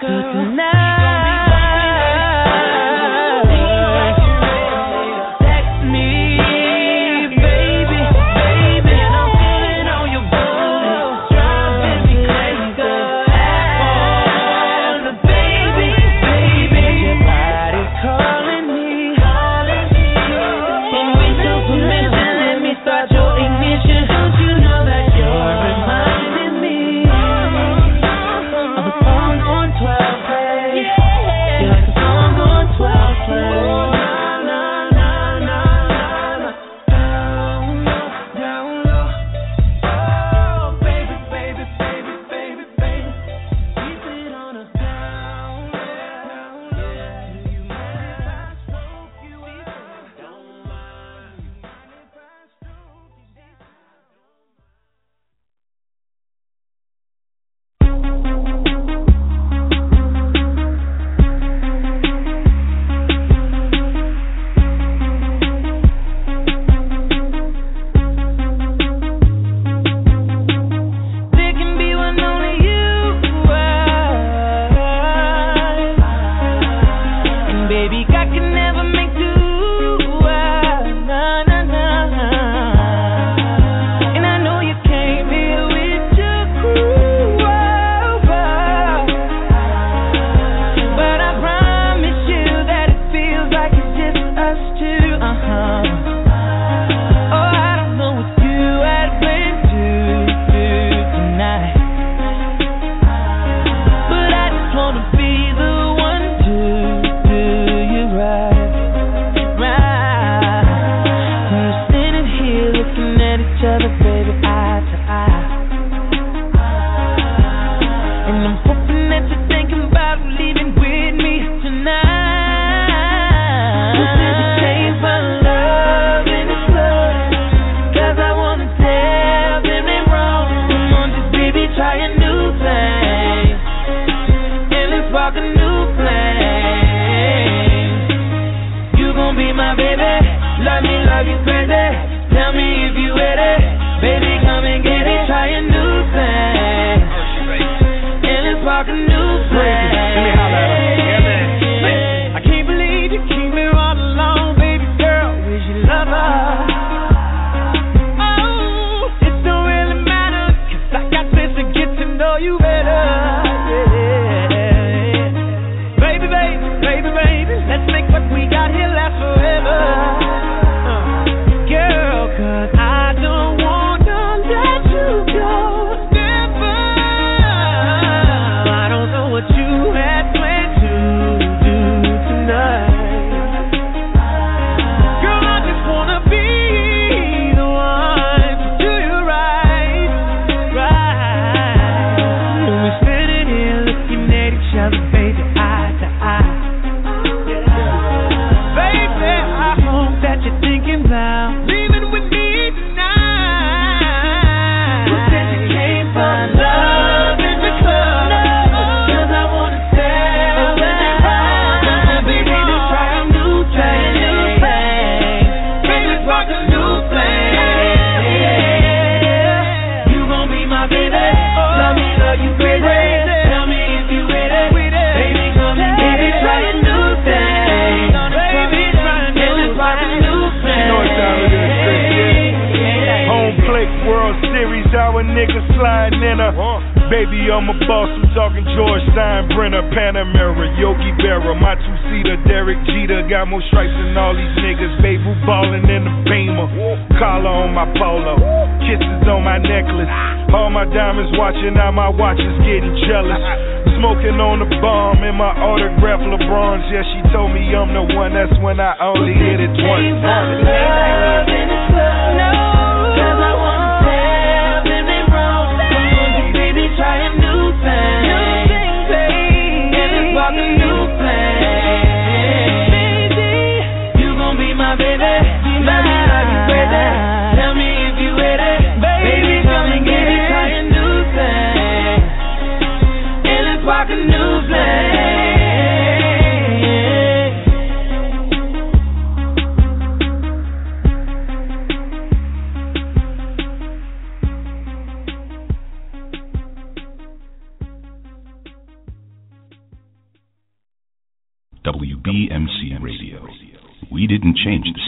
S7: Girl. Tonight. Baby, I'm a
S9: boss. I'm talking George Steinbrenner, Panamera, Yogi Berra, my two seater, Derek Jeter. Got more stripes than all these niggas. Babe, who ballin' in the Beamer. Collar on my polo, kisses on my necklace. All my diamonds watching, now my watch is getting jealous. Smoking on the bomb in my autograph LeBron's. Yeah, she told me I'm the one. That's when I only hit it once.
S7: Tell me if you. Baby, come and. Try a new thing. And let's a new.
S10: change the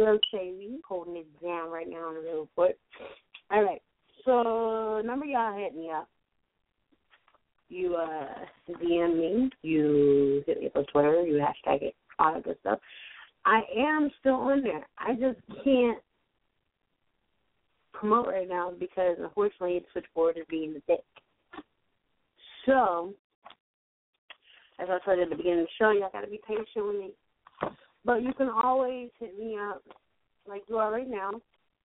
S1: Girl Shavy, holding it down right now on the report. All right, so number y'all hit me up. You uh DM me, you hit me up on Twitter, you hashtag it, all that good stuff. I am still on there. I just can't promote right now because unfortunately the switchboard is being the dick. So as I you at the beginning of the show, y'all gotta be patient with me. But you can always hit me up, like you are right now,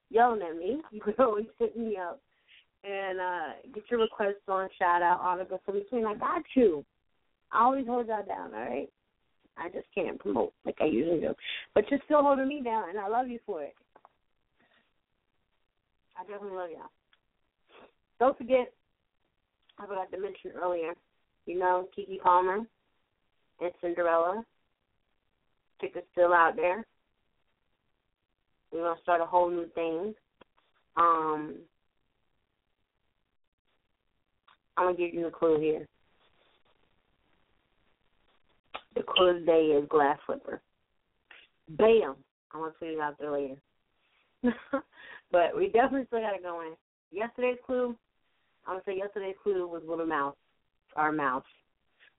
S1: yelling at me. *laughs* You can always hit me up and uh get your requests on, shout out, good stuff between. I got you. I always hold y'all down, all right? I just can't promote like I usually do. But you're still holding me down, and I love you for it. I definitely love y'all. Don't forget, I forgot to mention earlier, you know, Keke Palmer and Cinderella. Tickets still out there. We're gonna start a whole new thing. Um, I'm gonna give you a clue here. The clue today is glass slipper. Bam! I'm gonna put it out there later. *laughs* but we definitely still gotta go in. Yesterday's clue, I'm gonna say yesterday's clue was little mouse, our mouse.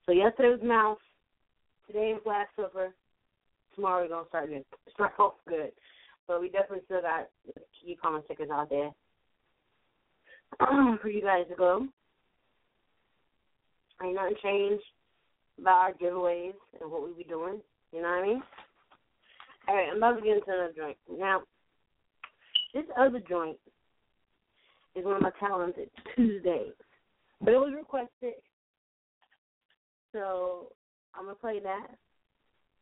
S1: So yesterday was mouse. Today is glass slipper. Tomorrow we're gonna start good. *laughs* Start off good. But we definitely still got the key common stickers out there *clears throat* for you guys to go. Ain't nothing changed about our giveaways and what we be doing. You know what I mean? All right, I'm about to get into another joint. Now, this other joint is one of my talented Tuesdays, but it was requested, so I'm gonna play that.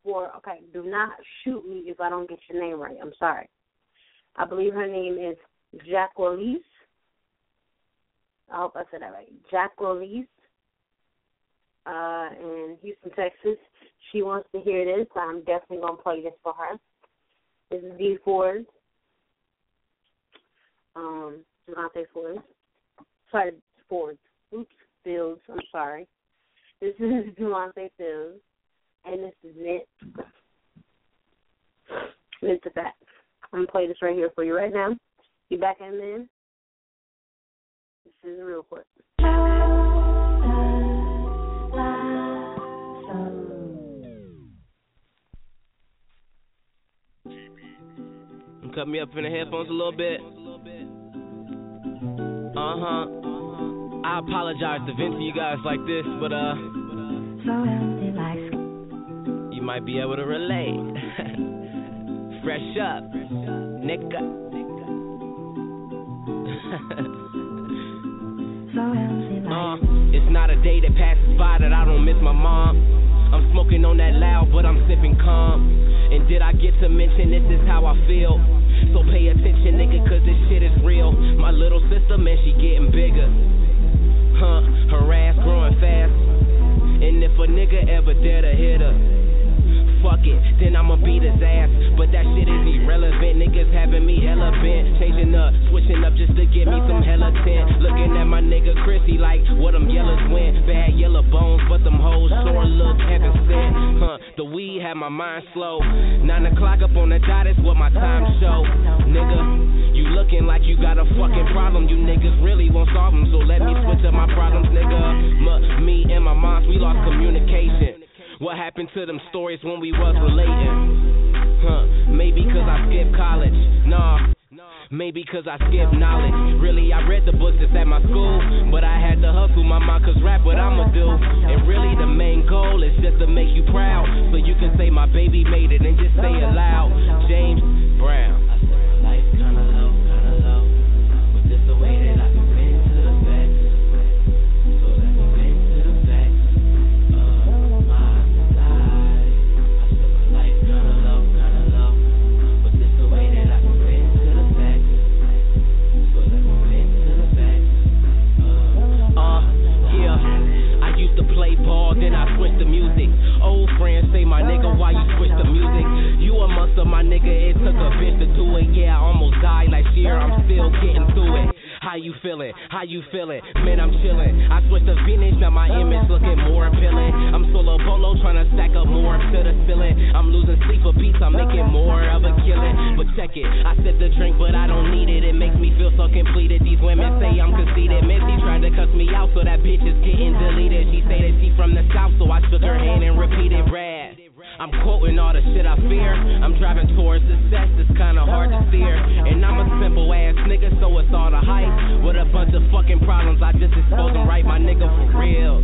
S1: For okay, do not shoot me if I don't get your name right. I'm sorry. I believe her name is Jacqueline. I hope I said that right. Jacqueline uh, in Houston, Texas. She wants to hear this. So I'm definitely to play this for her. This is D Ford. Um, Devontae Ford. Sorry, Ford. Oops, Fields. I'm sorry. This is *laughs* Devontae Fields. And this is Mint. Mint the Fact. I'm going to play this right here for you right now. Be back in a minute. This is real quick.
S3: Cut me up in the headphones a little bit. Uh huh. I apologize to vent to you guys like this, but uh, you might be able to relate. *laughs* Fresh up, nigga. uh, it's not a day that passes by that I don't miss my mom. I'm smoking on that loud, but I'm sipping calm. And did I get to mention this is how I feel? So pay attention, nigga, cause this shit is real. My little sister, man, she getting bigger. Huh, her ass growing fast. And if a nigga ever dare to hit her, fuck it, then I'ma beat his ass. But that shit is irrelevant. Niggas having me hella bent. Changing up, switching up just to get me some hella tint. Looking at my nigga Chrissy like what them yellows went. Bad yellow bones, but them hoes sure look heaven sent. Huh, the weed had my mind slow. Nine o'clock up on the dot is what my time show. Nigga, you looking like you got a fucking problem. You niggas really won't solve them, so let me switch up my problems, nigga. M- me and my moms, we lost communication. What happened to them stories when we was relating? Huh, maybe cause I skipped college. Nah. Maybe cause I skipped knowledge. Really, I read the books that's at my school. But I had to hustle my mind cause rap what I'ma do. And really, the main goal is just to make you proud. So you can say my baby made it and just say it loud. James Brown. nigga, it took a bitch to do it. Yeah, I almost died last year. I'm still getting through it.
S11: How you feeling? How you feeling? Man, I'm chillin'. I switched to vintage, now my image looking more appealing. I'm solo polo, trying to stack up more to the ceiling. I'm losing sleep for beats, I'm making more of a killing. But check it, I sip the drink, but I don't need it. It makes me feel so completed. These women say I'm conceited. Missy tried to cuss me out, so that bitch is getting deleted. She say that she from the south, so I shook her hand and repeated red. I'm quoting all the shit I fear. I'm driving towards success, it's kinda hard to steer. And I'm a simple ass nigga, so it's all the hype. With a bunch of fucking problems, I just expose them right, my nigga, for real.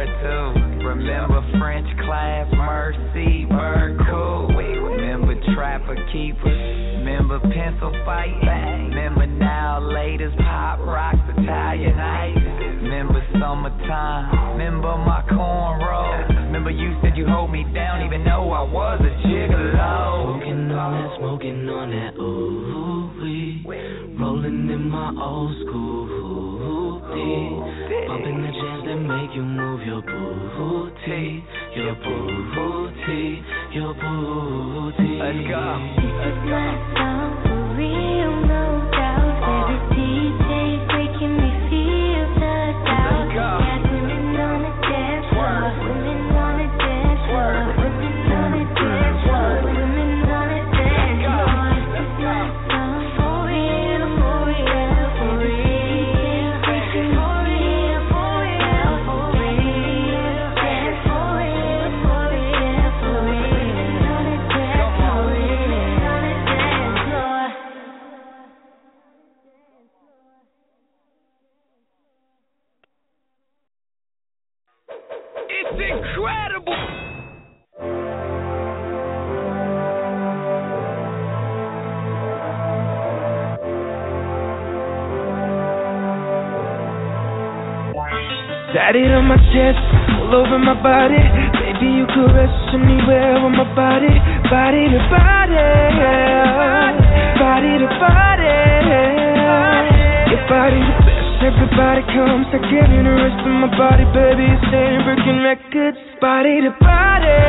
S12: her too. Remember French class, mercy, bird. Remember trapper keeper. Remember pencil fight. Remember now latest pop rocks Italian ice. Remember summertime. Remember my cornrows. Remember you said you hold me down even though I was a gigolo.
S13: Smoking on that, smoking on that ooh wee. Rolling in my old school hoodie. Bumping the jams that make you move your booty, your booty, your booty.
S12: Let's go. Let's go.
S4: For real, no doubt. Every uh. DJ making me feel the doubt. Got women
S6: Tatted on my chest, all over my body. Baby, you caress anywhere on my body. Body to body, body to body. Your body the best, everybody comes. I get in the rest of my body, baby. It's saying breaking records. Body to body,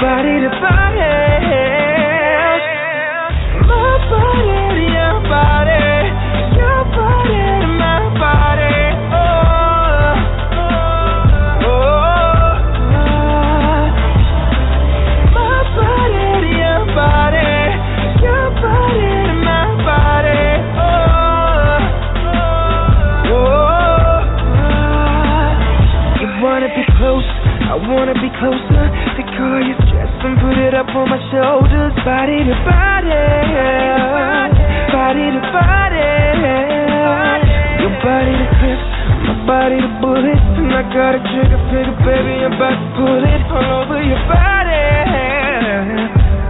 S6: body to body. My body your body, wanna be closer. They call you stress and put it up on my shoulders. Body to body, body to body. Your body to cliff, my body to bullet. And I got a trigger finger, baby, I'm about to pull it all over your body.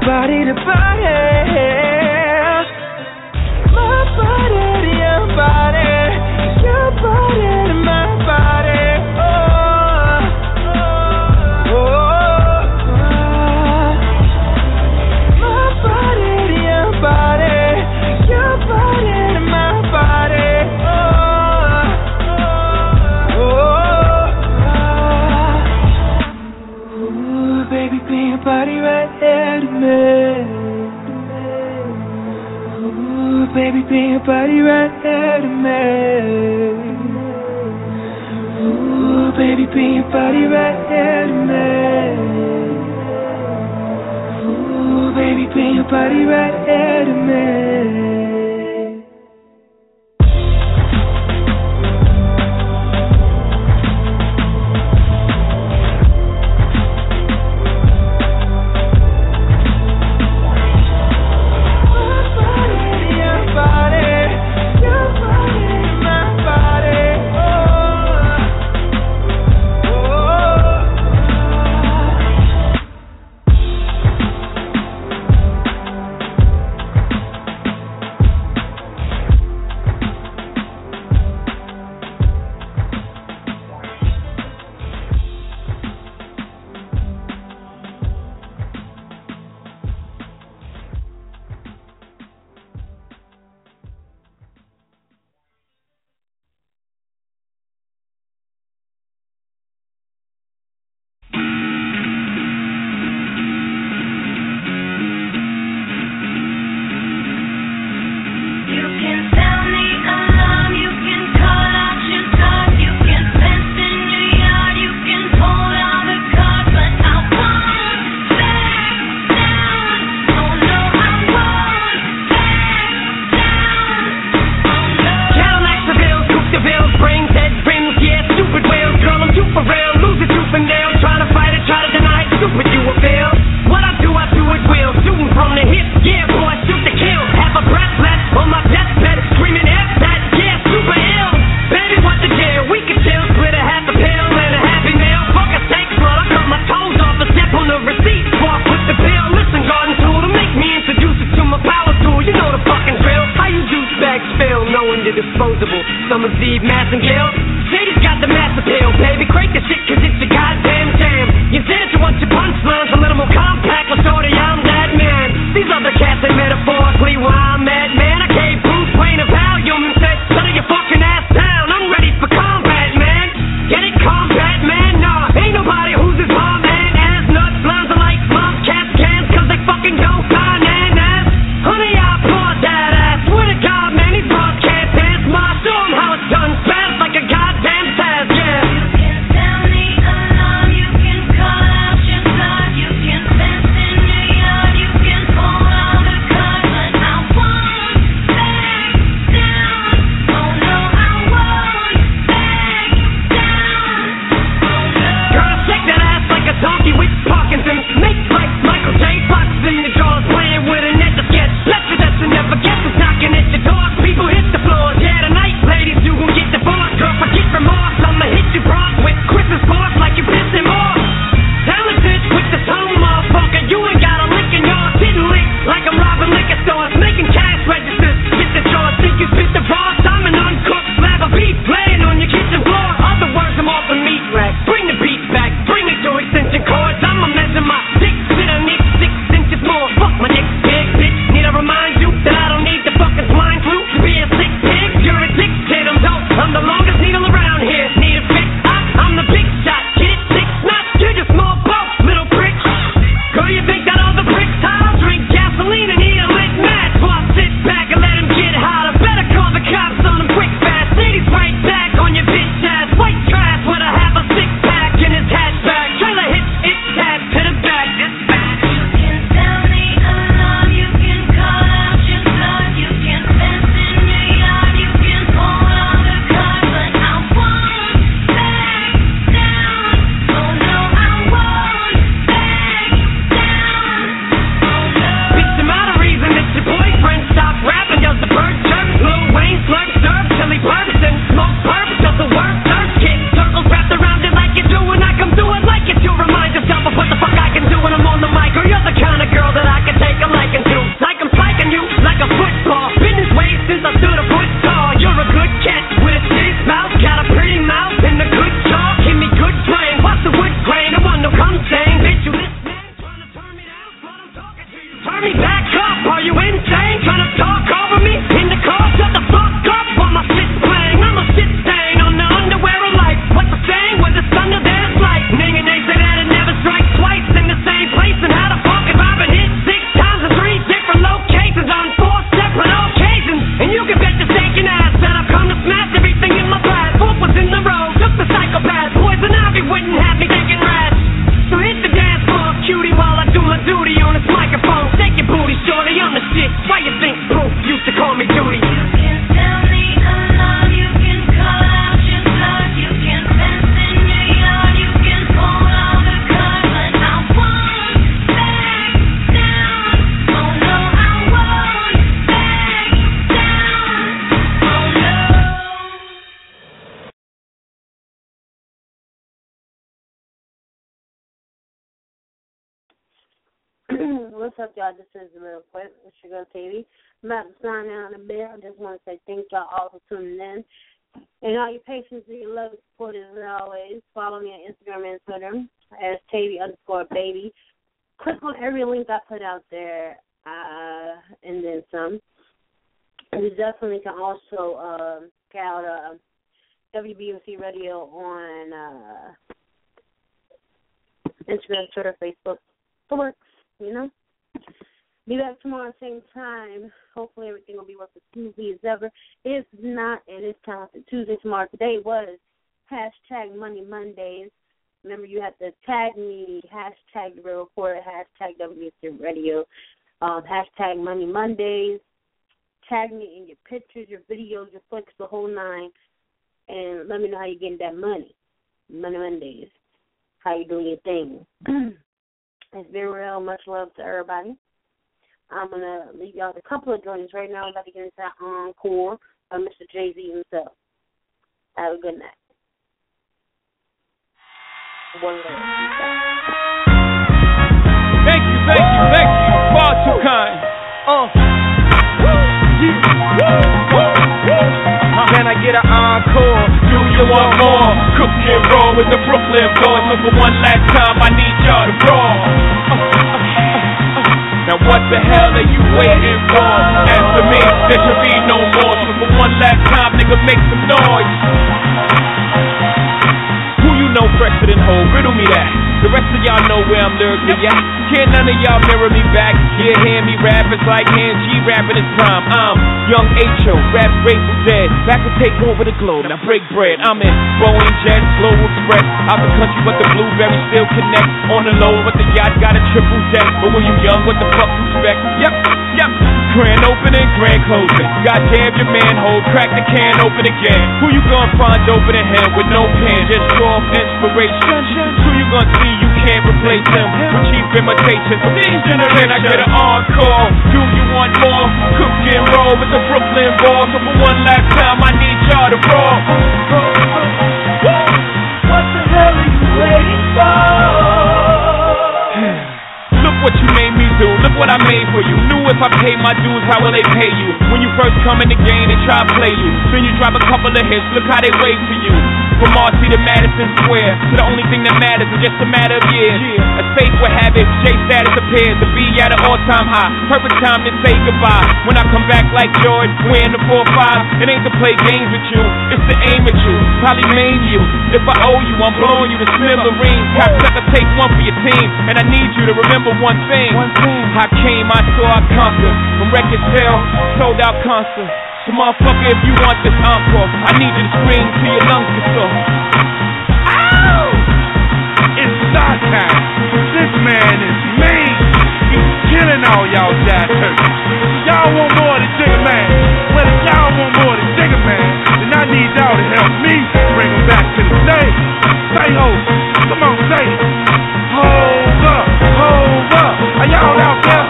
S6: Body to body. My body to your body, baby, bring your body right here to me. Ooh, baby, bring your body right here to me. Ooh, baby, bring your body right here to me.
S1: This is Real Quick. It's your girl, TayVi. I'm about to sign out in a bit. I just want to say thank y'all all for tuning in. And all your patience and your love and support as always. Follow me on Instagram and Twitter as TayVi underscore baby. Click on every link I put out there, uh, and then some. You definitely can also uh, check out uh, WBOC Radio on uh, Instagram, Twitter, Facebook. It works, you know. Be back tomorrow same time. Hopefully everything will be working smoothly as ever. If not, it is Talented Tuesday tomorrow. Today was hashtag Money Mondays. Remember, you have to tag me, hashtag the Real Reporter, hashtag WBC Radio, um, hashtag Money Mondays. Tag me in your pictures, your videos, your flicks, the whole nine, and let me know how you're getting that money. Money Mondays. How you doing your thing. *clears throat* it's been real. Much love to everybody. I'm gonna leave y'all with a couple of joints right now. I'm about to get into that encore by Mr. Jay Z himself. Have a good night. One love.
S14: Thank you, thank you, thank you. Far too kind. Uh. Can I get an encore? Do you want more? Cook and roll with the Brooklyn boys. So for one last time, I need y'all to roll. Now what the hell are you waiting for? Answer me, there should be no more. So for one last time, nigga, make some noise. Who you know than whole? Riddle me that. The rest of y'all know where I'm lyrically at. Can't none of y'all mirror me back. Yeah, hear me rap, it's like G rapping his prime. I'm young H.O., rap grateful dead. Back to take over the globe, now break bread. I'm in Boeing Jet, Global Express. Out the country, but the blueberries still connect. On the low, but the yacht got a triple deck. But when you young, what the fuck you expect? Yep, yep. Grand opening, grand closing. Goddamn your manhole, crack the can open again. Who you gonna find open in him with no pen? Just draw inspiration. Who you gonna see you can't replace him with cheap imitations? From this generation, I get an encore. Do you want more? Cook and roll with the Brooklyn Ball. So for one last time, I need y'all to roll.
S9: What you
S14: made do. Look what I made for you. Knew if I paid my dues, how will they pay you? When you first come in the game, they try to play you. Then you drop a couple of hits. Look how they wait for you. From Marcy to Madison Square, to the only thing that matters is just a matter of years. As fate would have it, J status appears to be at an all-time high. Perfect time to say goodbye. When I come back like George, wearing the 4-5, it ain't to play games with you, it's to aim at you. Probably maim you. If I owe you, I'm blowing you to smithereens. Cocksucker, take one for your team, and I need you to remember one thing. One thing. I came, I saw, I conquered. From record sale, sold out concert. So motherfucker, if you want this encore, I need you to scream till your lungs get sore.
S9: Ow! It's time. This man is mean. He's killing all y'all turkeys. Y'all want more than Jigga Man. Well, if y'all want more than Jigga Man, then I need y'all to help me bring him back to the stage. Say ho. Come on, say it. Hold up, Are y'all out there?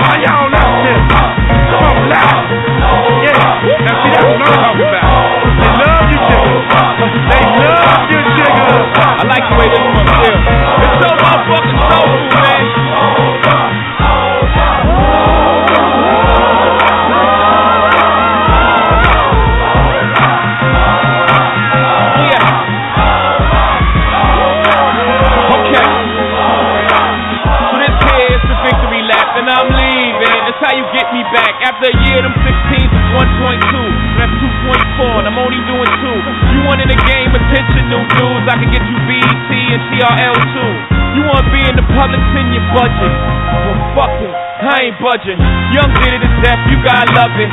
S9: Are y'all out there? Come on, loud. Yeah. Now see, that's what I'm talking about. They love you. They love you.
S14: I like the way this one feels. It's so motherfucking soulful, man. After a year, them 16s is 1.2. That's 2.4, and I'm only doing two. You want in the game, attention, new dudes. I can get you BET and TRL too. You want to be in the public, send your budget. Well, fuck it. I ain't budging. Young did it to death, you gotta love it.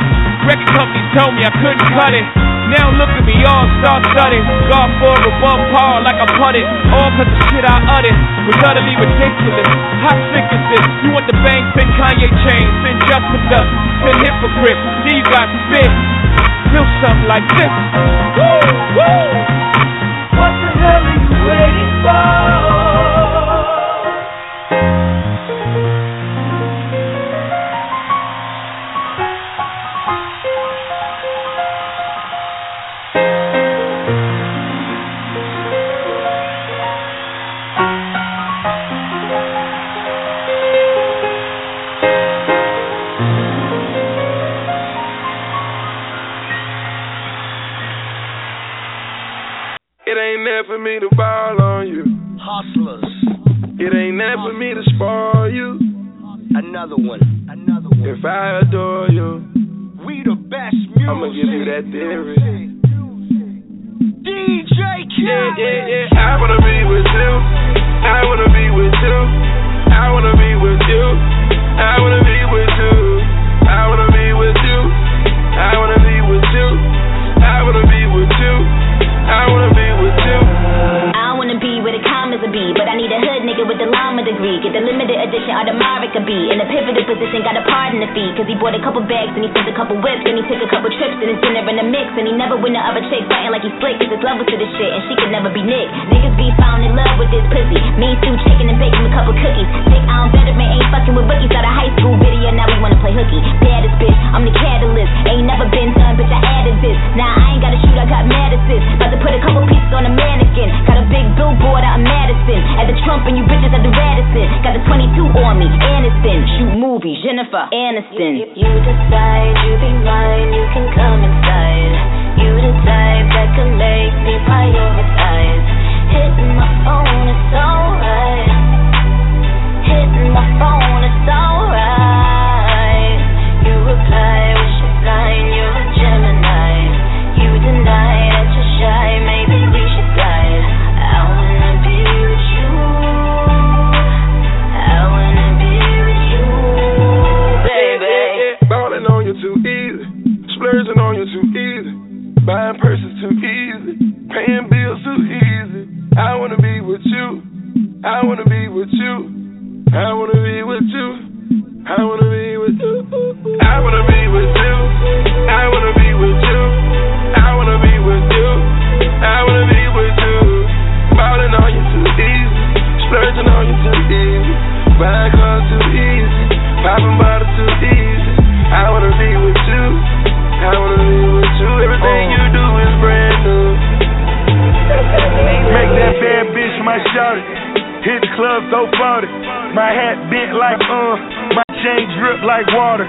S14: Record companies told me I couldn't cut it. Now look at me, all star studded. God for above par like I putted. All cause the shit I uttered was utterly ridiculous. How sick is this? You want the bang, send Kanye chain, Justin Dust, send hypocrite. Then you got spit. Feel something like this. Woo, woo.
S5: ain't about attention.
S15: All the
S5: mind be.
S16: In a pivotal position, got a pardon to fee. Cause he bought a couple bags and he sent a couple whips and he took a couple trips and his dinner in the mix. And he never went to other chicks fighting like he slick. Cause his love was to this shit and she could never be Nick. Niggas be found in love with this pussy. Me too, chicken and him a couple cookies. Dick on veteran ain't fucking with rookies. Out of high school video, now we wanna play hooky. Baddest bitch, I'm the catalyst. Ain't never been done, bitch, I added this. Now I ain't gotta shoot, I got assist. About to put a couple pieces on a mannequin. Got a big billboard out in Madison. At the Trump and you bitches at the Radisson. Got the 22 on me, Aniston. Shoot movies, Jennifer Aniston.
S4: If you decide you be mine, you can come inside. You the type that can make me prioritize. Hitting my phone, it's alright. Hitting my phone,
S5: Buying purses too easy. Paying bills too easy. I wanna be with you. I wanna be with you. I wanna be with you. I wanna be with you. I wanna be with you.
S9: Club, throw 40. My hat bent like uh, my chain drip like water.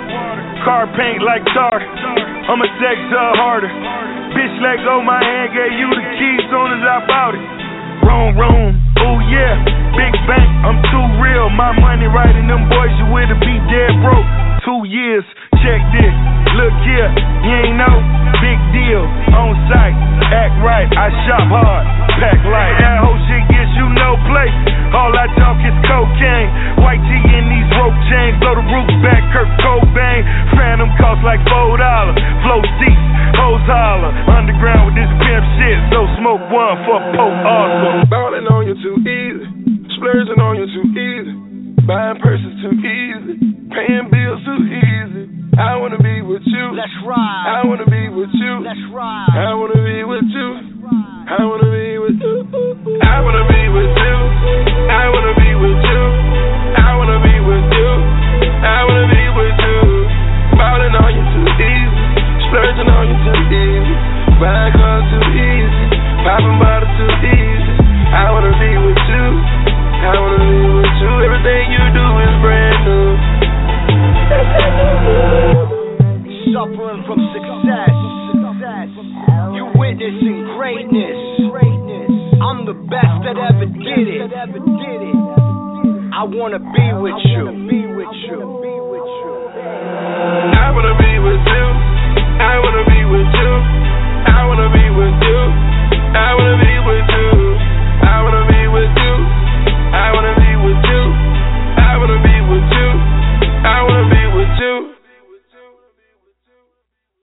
S9: Car paint like tar. I'ma sex her harder. Bitch let go my hand, gave you the keys soon as I bought it. Wrong room, oh yeah, big bank, I'm too real. My money right in them boys, you with be dead broke. Two years, check this, look here, you ain't know, big deal, on site, act right, I shop hard, pack light. That whole shit gets no play, all I talk is cocaine. White tee in these rope chains, blow the roof back, Kurt Cobain. Phantom cost like four dollars, flow seats, hoes holler, underground with this pimp shit, so smoke one for Pope Arthur.
S5: Balling on you too easy. Splurging on you too easy. Buying purses too easy. Paying bills too easy. I wanna be with you.
S15: Let's ride.
S5: I wanna be with you.
S15: Let's ride.
S5: I wanna be with you. I wanna be with you. I wanna be with you. I wanna be with you. I wanna be with you. I wanna be with you. Balling on you too easy. Splurging on you too easy. Buying cars too easy. Popping bottles too easy. I wanna be with you. I wanna be with you. Everything you do is brand new.
S15: Suffering from success greatness and greatness. I'm the best that ever did it. I wanna be with you. I
S17: wanna be
S5: with
S17: you.
S5: I
S17: wanna be with you. I wanna
S5: be with
S17: you.
S5: I
S17: wanna be.